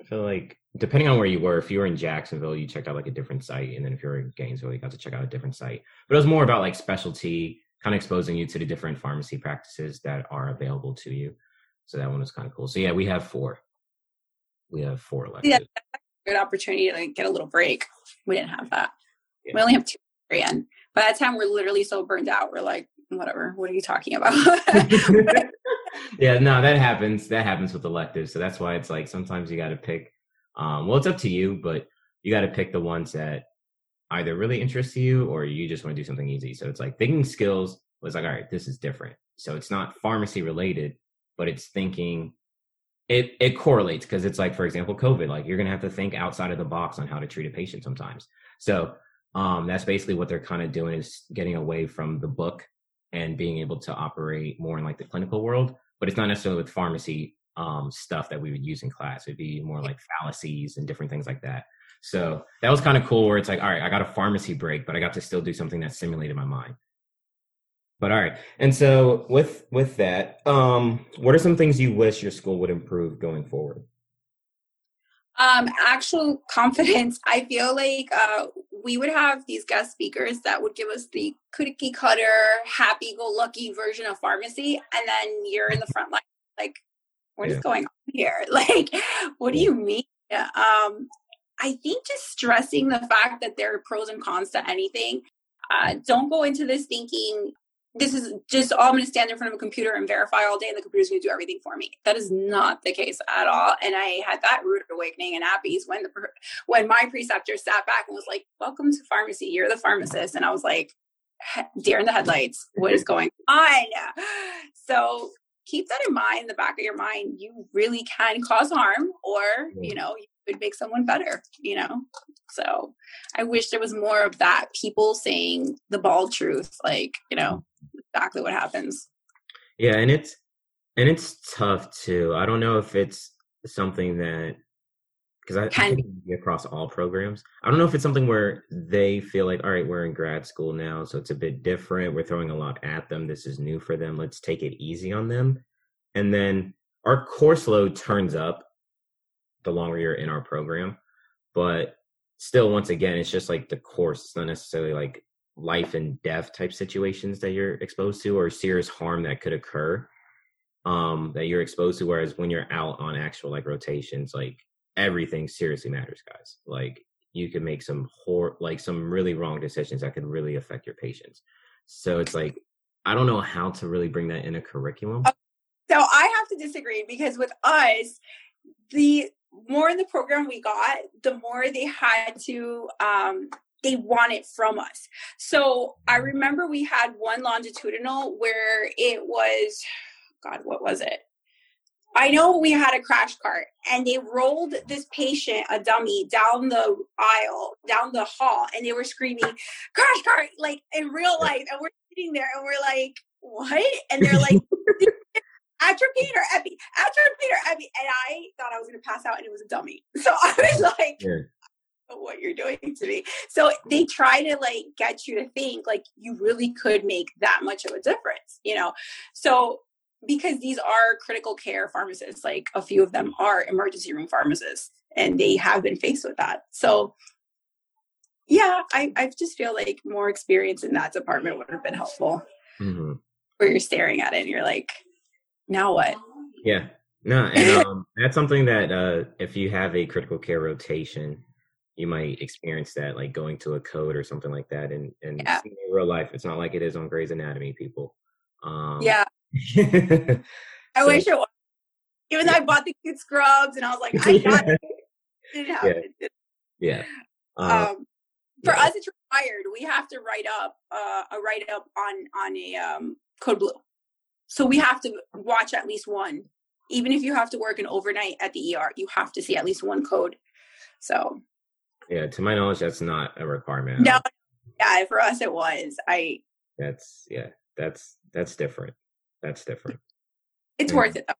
I feel like depending on where you were, if you were in Jacksonville, you checked out like a different site, and then if you were in Gainesville, you got to check out a different site. But it was more about like specialty, kind of exposing you to the different pharmacy practices that are available to you. So that one was kind of cool. So yeah, we have four. We have four electives. Yeah, good opportunity to like, get a little break. We didn't have that. Yeah. We only have two in. By that time, we're literally so burned out. We're like, whatever. What are you talking about? *laughs* *laughs* yeah, no, that happens. That happens with electives. So that's why it's like sometimes you got to pick. Um, well, it's up to you, but you got to pick the ones that either really interest you or you just want to do something easy. So it's like thinking skills was like, all right, this is different. So it's not pharmacy related, but it's thinking it it correlates because it's like, for example, COVID, like you're gonna have to think outside of the box on how to treat a patient sometimes. So um, that's basically what they're kind of doing is getting away from the book and being able to operate more in like the clinical world. But it's not necessarily with pharmacy um, stuff that we would use in class. It'd be more like fallacies and different things like that. So that was kind of cool where it's like, all right, I got a pharmacy break, but I got to still do something that simulated my mind. But all right. And so with with that, um, what are some things you wish your school would improve going forward? Um, actual confidence. I feel like uh, we would have these guest speakers that would give us the cookie cutter, happy go lucky version of pharmacy, and then you're in the front line, like, what yeah. is going on here? *laughs* Like, what do you mean? Um, I think just stressing the fact that there are pros and cons to anything. Uh, don't go into this thinking this is just all I'm going to stand in front of a computer and verify all day, and the computer's going to do everything for me. That is not the case at all. And I had that rude awakening in APPEs when the when my preceptor sat back and was like, "Welcome to pharmacy. You're the pharmacist," and I was like, "Deer in the headlights. What is going on?" *sighs* So keep that in mind in the back of your mind. You really can cause harm, or you know, you could make someone better. You know, so I wish there was more of that. People saying the bald truth, like you know exactly what happens. Yeah, and it's and it's tough too. I don't know if it's something that because I, Can, I think across all programs. I don't know if it's something where they feel like, all right, we're in grad school now, so it's a bit different. We're throwing a lot at them. This is new for them. Let's take it easy on them. And then our course load turns up the longer you're in our program. But still, once again, it's just like the course. It's not necessarily like life and death type situations that you're exposed to or serious harm that could occur um that you're exposed to whereas when you're out on actual like rotations like everything seriously matters guys like you can make some hor- like some really wrong decisions that could really affect your patients so it's like i don't know how to really bring that in a curriculum so i have to disagree because with us the more in the program we got the more they had to um they want it from us. So I remember we had one longitudinal where it was, God, what was it? I know we had a crash cart and they rolled this patient, a dummy, down the aisle, down the hall, and they were screaming, crash cart, like in real life. And we're sitting there and we're like, what? And they're like, *laughs* atropine or epi, atropine or epi. And I thought I was going to pass out and it was a dummy. *laughs* So I was *laughs* like, yeah what you're doing to me. So they try to like get you to think like you really could make that much of a difference, you know? So because these are critical care pharmacists, like a few of them are emergency room pharmacists and they have been faced with that. So yeah, I, I just feel like more experience in that department would have been helpful. Mm-hmm. Where you're staring at it and you're like, now what? Yeah. No, and um, *laughs* that's something that uh, if you have a critical care rotation, you might experience that like going to a code or something like that and and yeah. in real life it's not like it is on Grey's Anatomy people um yeah *laughs* I so, wish it was even though I bought the cute scrubs and I was like *laughs* I got it. it happen. yeah, yeah. Um, um for yeah. us it's required we have to write up uh, a write up on on a um code blue so we have to watch at least one even if you have to work an overnight at the ER you have to see at least one code so yeah, to my knowledge, that's not a requirement. No, yeah, for us it was. I. That's yeah. That's that's different. That's different. It's yeah. worth it though.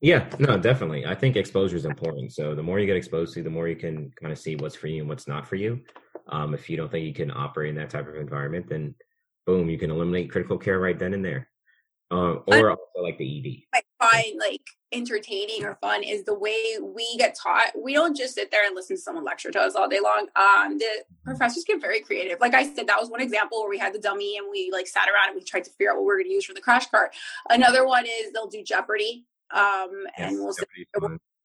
Yeah, no, definitely. I think exposure is important. So the more you get exposed to, the more you can kind of see what's for you and what's not for you. Um, if you don't think you can operate in that type of environment, then boom, you can eliminate critical care right then and there. Uh, or also like the ED. I find like entertaining or fun is the way we get taught. We don't just sit there and listen to someone lecture to us all day long. Um, the mm-hmm. professors get very creative. Like I said, that was one example where we had the dummy and we like sat around and we tried to figure out what we are going to use for the crash cart. Another one is they'll do Jeopardy. Um, yes, and we'll sit,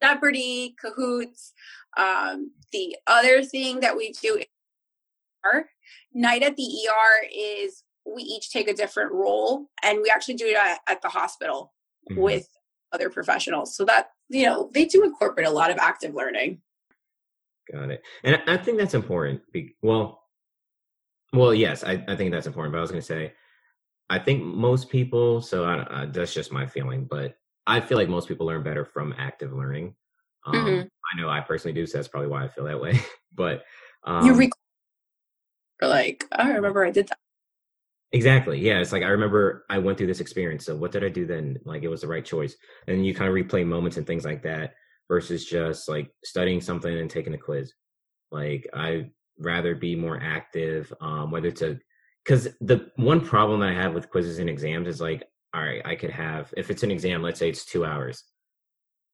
Jeopardy, Kahoots. Um, the other thing that we do our night at the ER is we each take a different role and we actually do it at, at the hospital mm-hmm. with other professionals. So that, you know, they do incorporate a lot of active learning. Got it. And I think that's important. Well, well, yes, I, I think that's important. But I was going to say, I think most people. So I, uh, that's just my feeling, but I feel like most people learn better from active learning. Um, mm-hmm. I know I personally do, so that's probably why I feel that way. *laughs* but um, you rec- like, I remember I did that. Exactly. Yeah. It's like I remember I went through this experience. So what did I do then? Like it was the right choice. And you kind of replay moments and things like that versus just like studying something and taking a quiz. Like I rather be more active, um, whether it's a because the one problem that I have with quizzes and exams is like, all right, I could have if it's an exam, let's say it's two hours,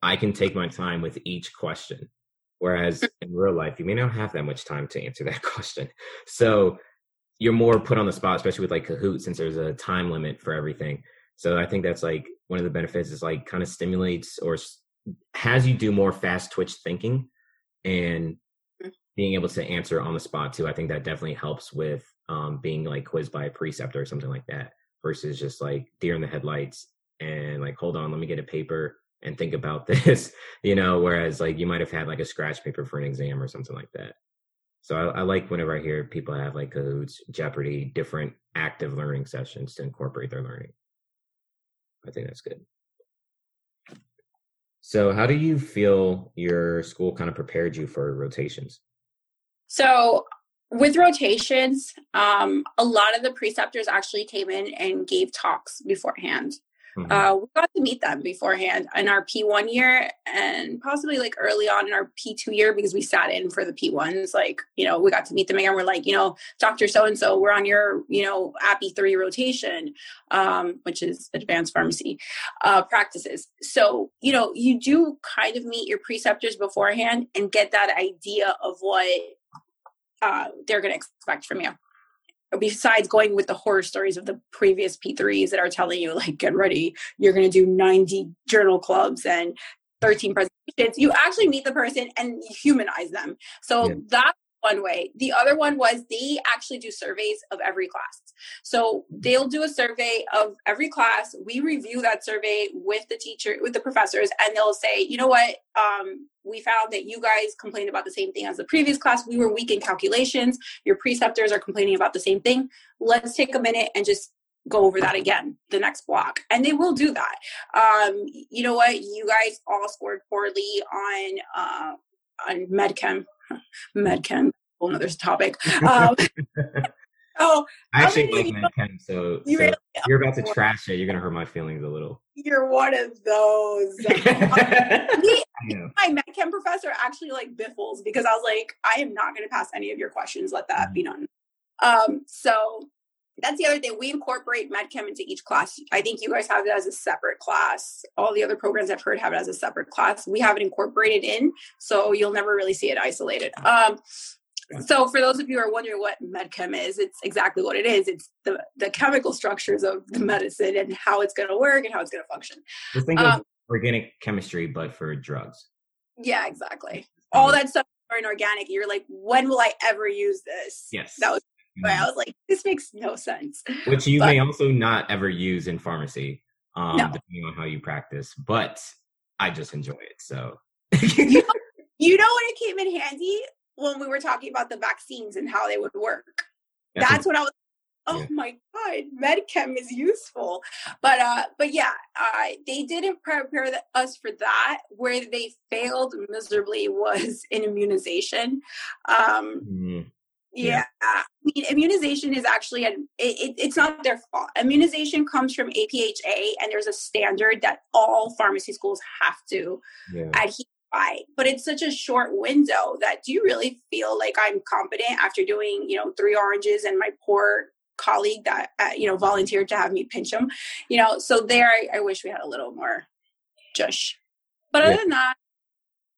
I can take my time with each question. Whereas mm. in real life, you may not have that much time to answer that *laughs* question. So you're more put on the spot, especially with like Kahoot, since there's a time limit for everything. So I think that's like one of the benefits is like kind of stimulates or has you do more fast twitch thinking and mm. being able to answer on the spot too. I think that definitely helps with um, being like quizzed by a preceptor or something like that versus just like deer in the headlights and like, hold on, let me get a paper and think about *laughs* this, you know, whereas like you might have had like a scratch paper for an exam or something like that. So I, I, like whenever I hear people have like Kahoots, Jeopardy, different active learning sessions to incorporate their learning. I think that's good. So, how do you feel your school kind of prepared you for rotations? So, with rotations, um, a lot of the preceptors actually came in and gave talks beforehand. Mm-hmm. Uh, we got to meet them beforehand in our P1 year and possibly like early on in our P2 year because we sat in for the P1s. Like, you know, we got to meet them again. We're like, you know, Dr. So and so, we're on your, you know, APPE 3 rotation, um, which is advanced pharmacy uh, practices. So, you know, you do kind of meet your preceptors beforehand and get that idea of what uh, they're going to expect from you besides going with the horror stories of the previous P3s that are telling you, like, get ready, you're going to do 90 journal clubs and 13 presentations, you actually meet the person and humanize them. So yeah. that's one way. The other one was they actually do surveys of every class. So they'll do a survey of every class. We review that survey with the teacher, with the professors, and they'll say, you know what, um, we found that you guys complained about the same thing as the previous class. We were weak in calculations. Your preceptors are complaining about the same thing. Let's take a minute and just go over that again the next block and they will do that um you know what you guys all scored poorly on uh on medchem *laughs* medchem whole *laughs* topic um *laughs* Oh, I actually like Medchem, so, you so really, you're about to trash it. You're gonna hurt my feelings a little. You're one of those. *laughs* me, my Medchem professor actually like biffles because I was like, I am not gonna pass any of your questions. Let that mm-hmm. be known. Um, so that's the other thing. We incorporate Medchem into each class. I think you guys have it as a separate class. All the other programs I've heard have it as a separate class. We have it incorporated in, so you'll never really see it isolated. Um, so for those of you who are wondering what medchem is it's exactly what it is it's the, the chemical structures of the medicine and how it's going to work and how it's going to function Just think um, of organic chemistry but for drugs yeah exactly all that stuff are organic you're like when will i ever use this yes that was I mm-hmm. was like, this makes no sense. Which you but, may also not ever use in pharmacy, um, no. depending on how you practice. But I just enjoy it. So you, *laughs* know, you know when it came in handy? When we were talking about the vaccines and how they would work. That's, That's what I was oh yeah. my god medchem is useful but uh but yeah uh they didn't prepare the, us for that where they failed miserably was *laughs* in immunization um mm. yeah. yeah. I mean, immunization is actually an it, it, it's not their fault immunization comes from apha and there's a standard that all pharmacy schools have to yeah. adhere by but it's such a short window that do you really feel like i'm competent after doing you know three oranges and my poor colleague that uh, you know volunteered to have me pinch them you know so there I, I wish we had a little more jush but other yeah. than that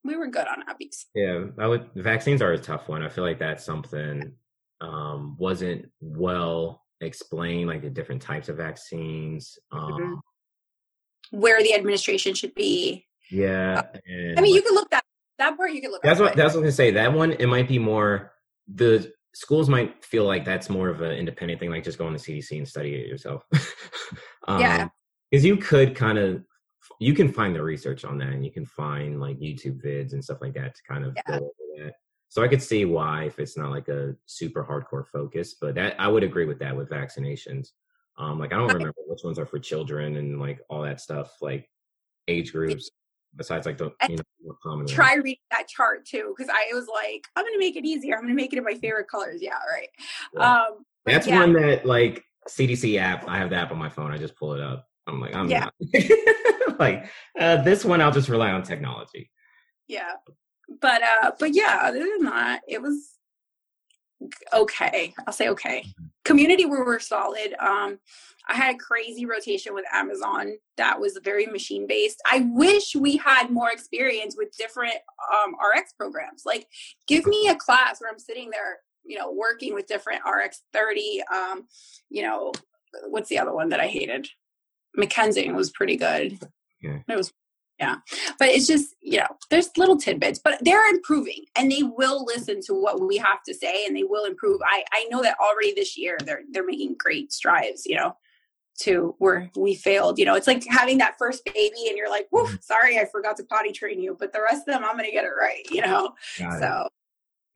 we were good on APPEs. Yeah, I would. Vaccines are a tough one. I feel like that's something um, wasn't well explained, like the different types of vaccines, um, mm-hmm. where the administration should be, Yeah. Uh, I mean, you can look that that part. You can look. That's what that's what I was gonna say. That one, it might be more the schools might feel like that's more of an independent thing, like just go on the CDC and study it yourself. *laughs* um, yeah. Because you could kind of you can find the research on that, and you can find like YouTube vids and stuff like that to kind of yeah. go over that. So I could see why if it's not like a super hardcore focus, but that I would agree with that with vaccinations. Um, like I don't remember which ones are for children and like all that stuff, like age groups. Besides, like the you know more common. Try reading that chart too, because I was like, I'm gonna make it easier. I'm gonna make it in my favorite colors. Yeah, right. Yeah. Um, That's yeah. one that like CDC app. I have the app on my phone. I just pull it up. I'm like, I'm yeah. *laughs* like uh, this one. I'll just rely on technology. Yeah, but uh, but yeah. Other than that, it was okay. I'll say okay. Mm-hmm. Community we were solid. Um, I had a crazy rotation with Amazon that was very machine based. I wish we had more experience with different um, RX programs. Like, give me a class where I'm sitting there, you know, working with different RX 30. Um, you know, what's the other one that I hated? McKenzie was pretty good. Yeah. It was yeah but it's just you know there's little tidbits but they're improving and they will listen to what we have to say and they will improve i i know that already this year they're they're making great strides you know to where we failed you know it's like having that first baby and you're like Whoa, mm-hmm. sorry i forgot to potty train you but the rest of them i'm gonna get it right you know Got so it.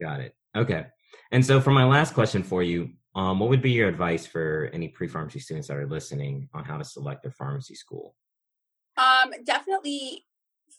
Got it. Okay. And so for my last question for you, um, what would be your advice for any pre-pharmacy students that are listening on how to select their pharmacy school? Um, definitely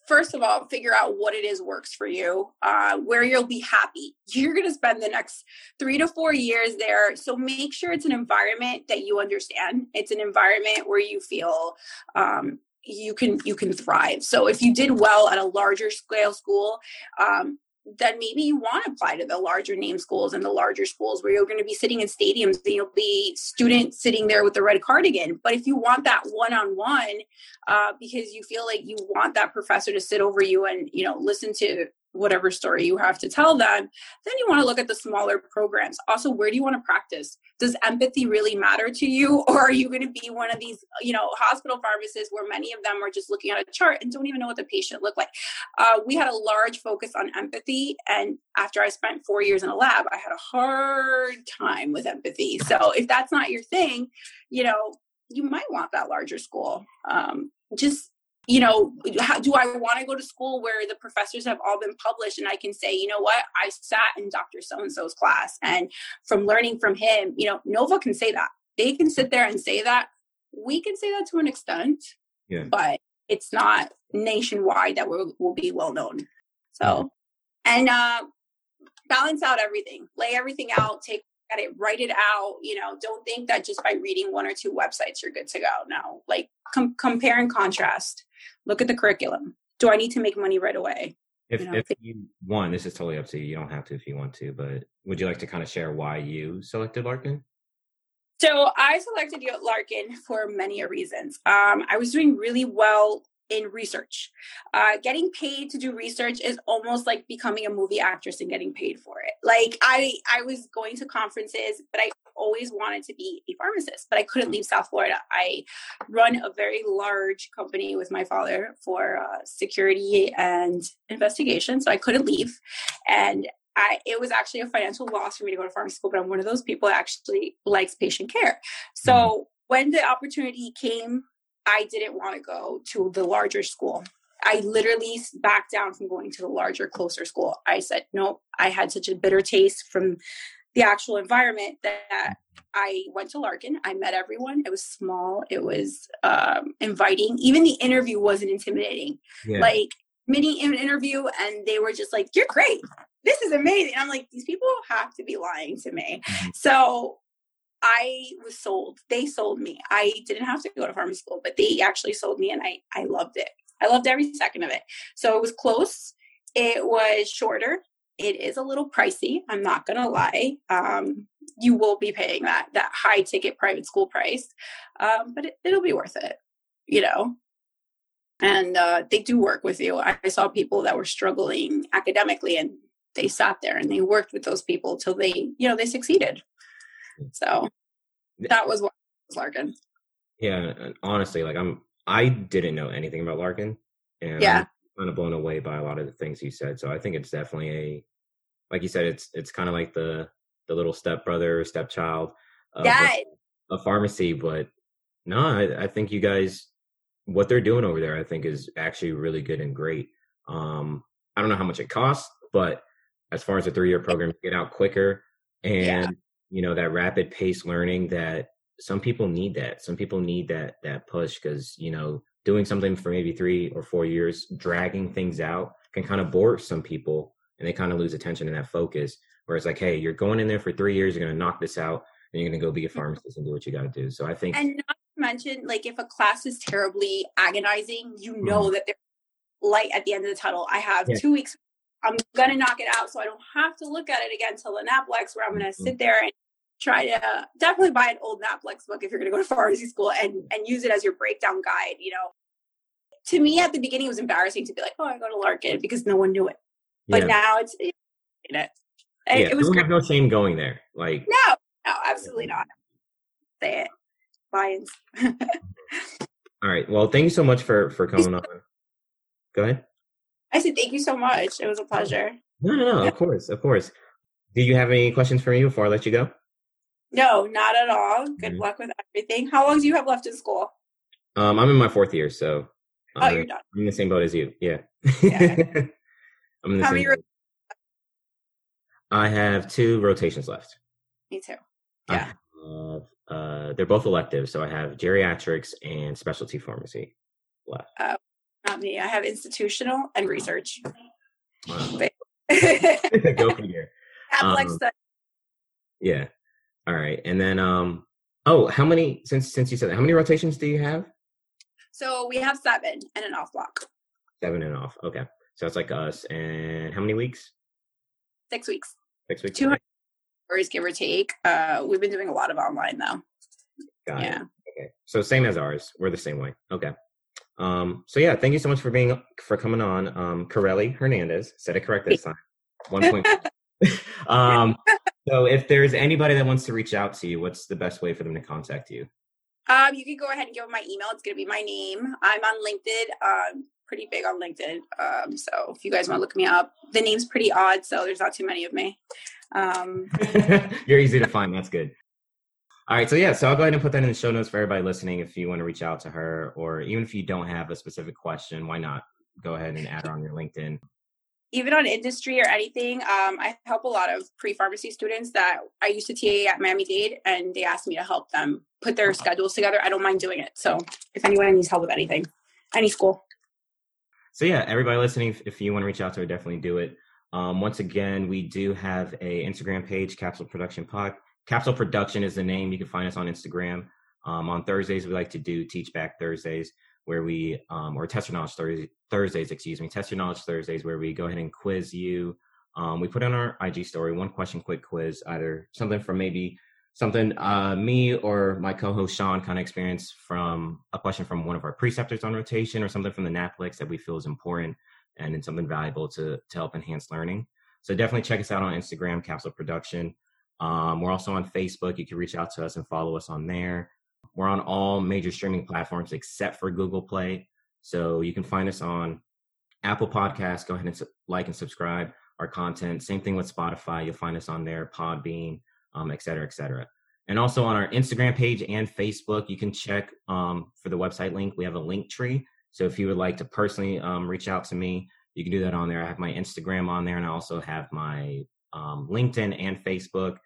first of all figure out what it is works for you uh, where you'll be happy. *laughs* You're going to spend the next three to four years there so make sure it's an environment that you understand. It's an environment where you feel um, you can you can thrive. So if you did well at a larger scale school um, then maybe you want to apply to the larger name schools and the larger schools where you're going to be sitting in stadiums and you'll be students sitting there with the red cardigan. But if you want that one-on-one, uh, because you feel like you want that professor to sit over you and you know listen to whatever story you have to tell them, then you want to look at the smaller programs. Also, where do you want to practice? Does empathy really matter to you? *laughs* Or are you going to be one of these, you know, hospital pharmacists where many of them are just looking at a chart and don't even know what the patient looked like? Uh, we had a large focus on empathy. And after I spent four years in a lab, I had a hard time with empathy. So if that's not your thing, you know, you might want that larger school. Um, just you know, how, do I want to go to school where the professors have all been published and I can say, you know what, I sat in Dr. So and so's class and from learning from him, you know, Nova can say that. They can sit there and say that. We can say that to an extent, yeah. but it's not nationwide that we'll, will be well known. So, and uh, balance out everything, lay everything out, take at it, write it out. You know, don't think that just by reading one or two websites you're good to go. No, like com- compare and contrast. Look at the curriculum. Do I need to make money right away? If you, know, if you want, this is totally up to you. You don't have to if you want to, but would you like to kind of share why you selected Larkin? So I selected Larkin for many reasons. Um, I was doing really well in research. Uh, getting paid to do research is almost like becoming a movie actress and getting paid for it. Like I, I was going to conferences, but I always wanted to be a pharmacist, but I couldn't leave South Florida. I run a very large company with my father for uh, security and investigation, so I couldn't leave, and I, it was actually a financial loss for me to go to pharmacy school, but I'm one of those people that actually likes patient care. So mm-hmm. when the opportunity came I didn't want to go to the larger school. I literally backed down from going to the larger, closer school. I said, no, I had such a bitter taste from the actual environment that I went to Larkin. I met everyone. It was small. It was um, inviting. Even the interview wasn't intimidating. Yeah. Like mini interview, and they were just like, "You're great. This is amazing." I'm like, these people have to be lying to me. Mm-hmm. So I was sold. They sold me. I didn't have to go to pharmacy school, but they actually sold me and I, I loved it. I loved every second of it. So it was close. It was shorter. It is a little pricey. I'm not going to lie. Um, you will be paying that, that high ticket private school price. Um, but it, it'll be worth it, you know? And uh, they do work with you. I saw people that were struggling academically and they sat there and they worked with those people till they, you know, they succeeded. So that was what was Larkin. Yeah, honestly, like I'm I didn't know anything about Larkin. And yeah. kind of blown away by a lot of the things you said. So I think it's definitely a, like you said, it's it's kind of like the the little stepbrother, stepchild of Yeah. a, a pharmacy. But no, I, I think you guys, what they're doing over there, I think is actually really good and great. Um, I don't know how much it costs, but as far as a three year program, get out quicker and Yeah. You know that rapid pace learning that some people need that. Some people need that that push because you know doing something for maybe three or four years, dragging things out can kind of bore some people, and they kind of lose attention and that focus. Whereas like, hey, you're going in there for three years, you're gonna knock this out, and you're gonna go be a pharmacist and do what you got to do. So I think And not to mention, like if a class is terribly agonizing, you Mm-hmm. know that there's light at the end of the tunnel. I have Yeah. two weeks. I'm gonna knock it out, so I don't have to look at it again till the NAPLEX, where I'm gonna Mhm. sit there and try to definitely buy an old NAPLEX book if you're gonna go to *laughs* pharmacy school and and use it as your breakdown guide. You know, to me at the beginning it was embarrassing to be like, oh, I go to Larkin because no one knew it, but yeah, now it's it, it, yeah, it was no shame going there. Like, No, no, absolutely not. Say it, Lions. all right, well, thank you so much for for coming on. Go ahead. I said thank you so much. It was a oh. pleasure. No, no, no. Of course, of course. Do you have any questions for me before I let you go? No, not at all. Good Mhm. luck with everything. How long do you have left in school? Um, I'm in my fourth year, so Oh, uh, you're done. I'm in the same boat as you. Yeah. Yeah. *laughs* I'm in the How same many. I have two rotations left. Me too. Yeah. have, uh, they're both elective, so I have geriatrics and specialty pharmacy left. Not me. I have institutional and research. Wow. *laughs* *laughs* Go figure. Um. Yeah. All right, and then um, oh, how many? Since since you said that, how many rotations do you have? So we have seven and an off block. Seven and off. Okay, so that's like us. And how many weeks? Six weeks. Six weeks. 200 hours, give or take. Uh, we've been doing a lot of online though. Got it. Okay. So same as ours. We're the same way. Okay. Um, so yeah, thank you so much for being for coming on. Um Corelli Hernandez. Said it correct this time. One point. *laughs* *laughs* um so if there's anybody that wants to reach out to you, what's the best way for them to contact you? Um, you can go ahead and give them my email. It's going to be my name. I'm on LinkedIn. Um, pretty big on LinkedIn. Um, so if you guys want to look me up, the name's pretty odd, so there's not too many of me. Um, *laughs* You're easy to find. That's good. All right. So yeah, so I'll go ahead and put that in the show notes for everybody listening. If you want to reach out to her, or even if you don't have a specific question, why not go ahead and add her on your LinkedIn? Even on industry or anything, um, I help a lot of pre-pharmacy students that I used to TA at Miami Dade, and they asked me to help them put their schedules together. I don't mind doing it. So if anyone needs help with anything, any school. So yeah, everybody listening, if, if you want to reach out to her, definitely do it. Um, once again, we do have a Instagram page, Capsule Production Pod. Capsule Production is the name. You can find us on Instagram. Um, on Thursdays, we like to do Teach Back Thursdays, where we um, or Test Your Knowledge Thursdays, excuse me, Test Your Knowledge Thursdays, where we go ahead and quiz you. Um, we put on our IG story one question, quick quiz, either something from maybe something uh, me or my co-host Sean kind of experienced from a question from one of our preceptors on rotation, or something from the NAPLEX that we feel is important and it's something valuable to to help enhance learning. So definitely check us out on Instagram, Capsule Production. Um, we're also on Facebook. You can reach out to us and follow us on there. We're on all major streaming platforms except for Google Play. So you can find us on Apple Podcasts. Go ahead and su- like and subscribe our content. Same thing with Spotify. You'll find us on there, Podbean, um, et cetera, et cetera. And also on our Instagram page and Facebook, you can check um, for the website link. We have a link tree. So if you would like to personally um, reach out to me, you can do that on there. I have my Instagram on there, and I also have my um, LinkedIn and Facebook.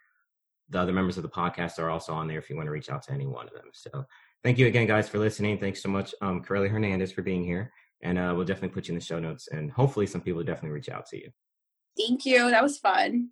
The other members of the podcast are also on there if you want to reach out to any one of them. So thank you again, guys, for listening. Thanks so much, um, Corelli Hernandez, for being here. And uh, we'll definitely put you in the show notes, and hopefully some people definitely reach out to you. Thank you. That was fun.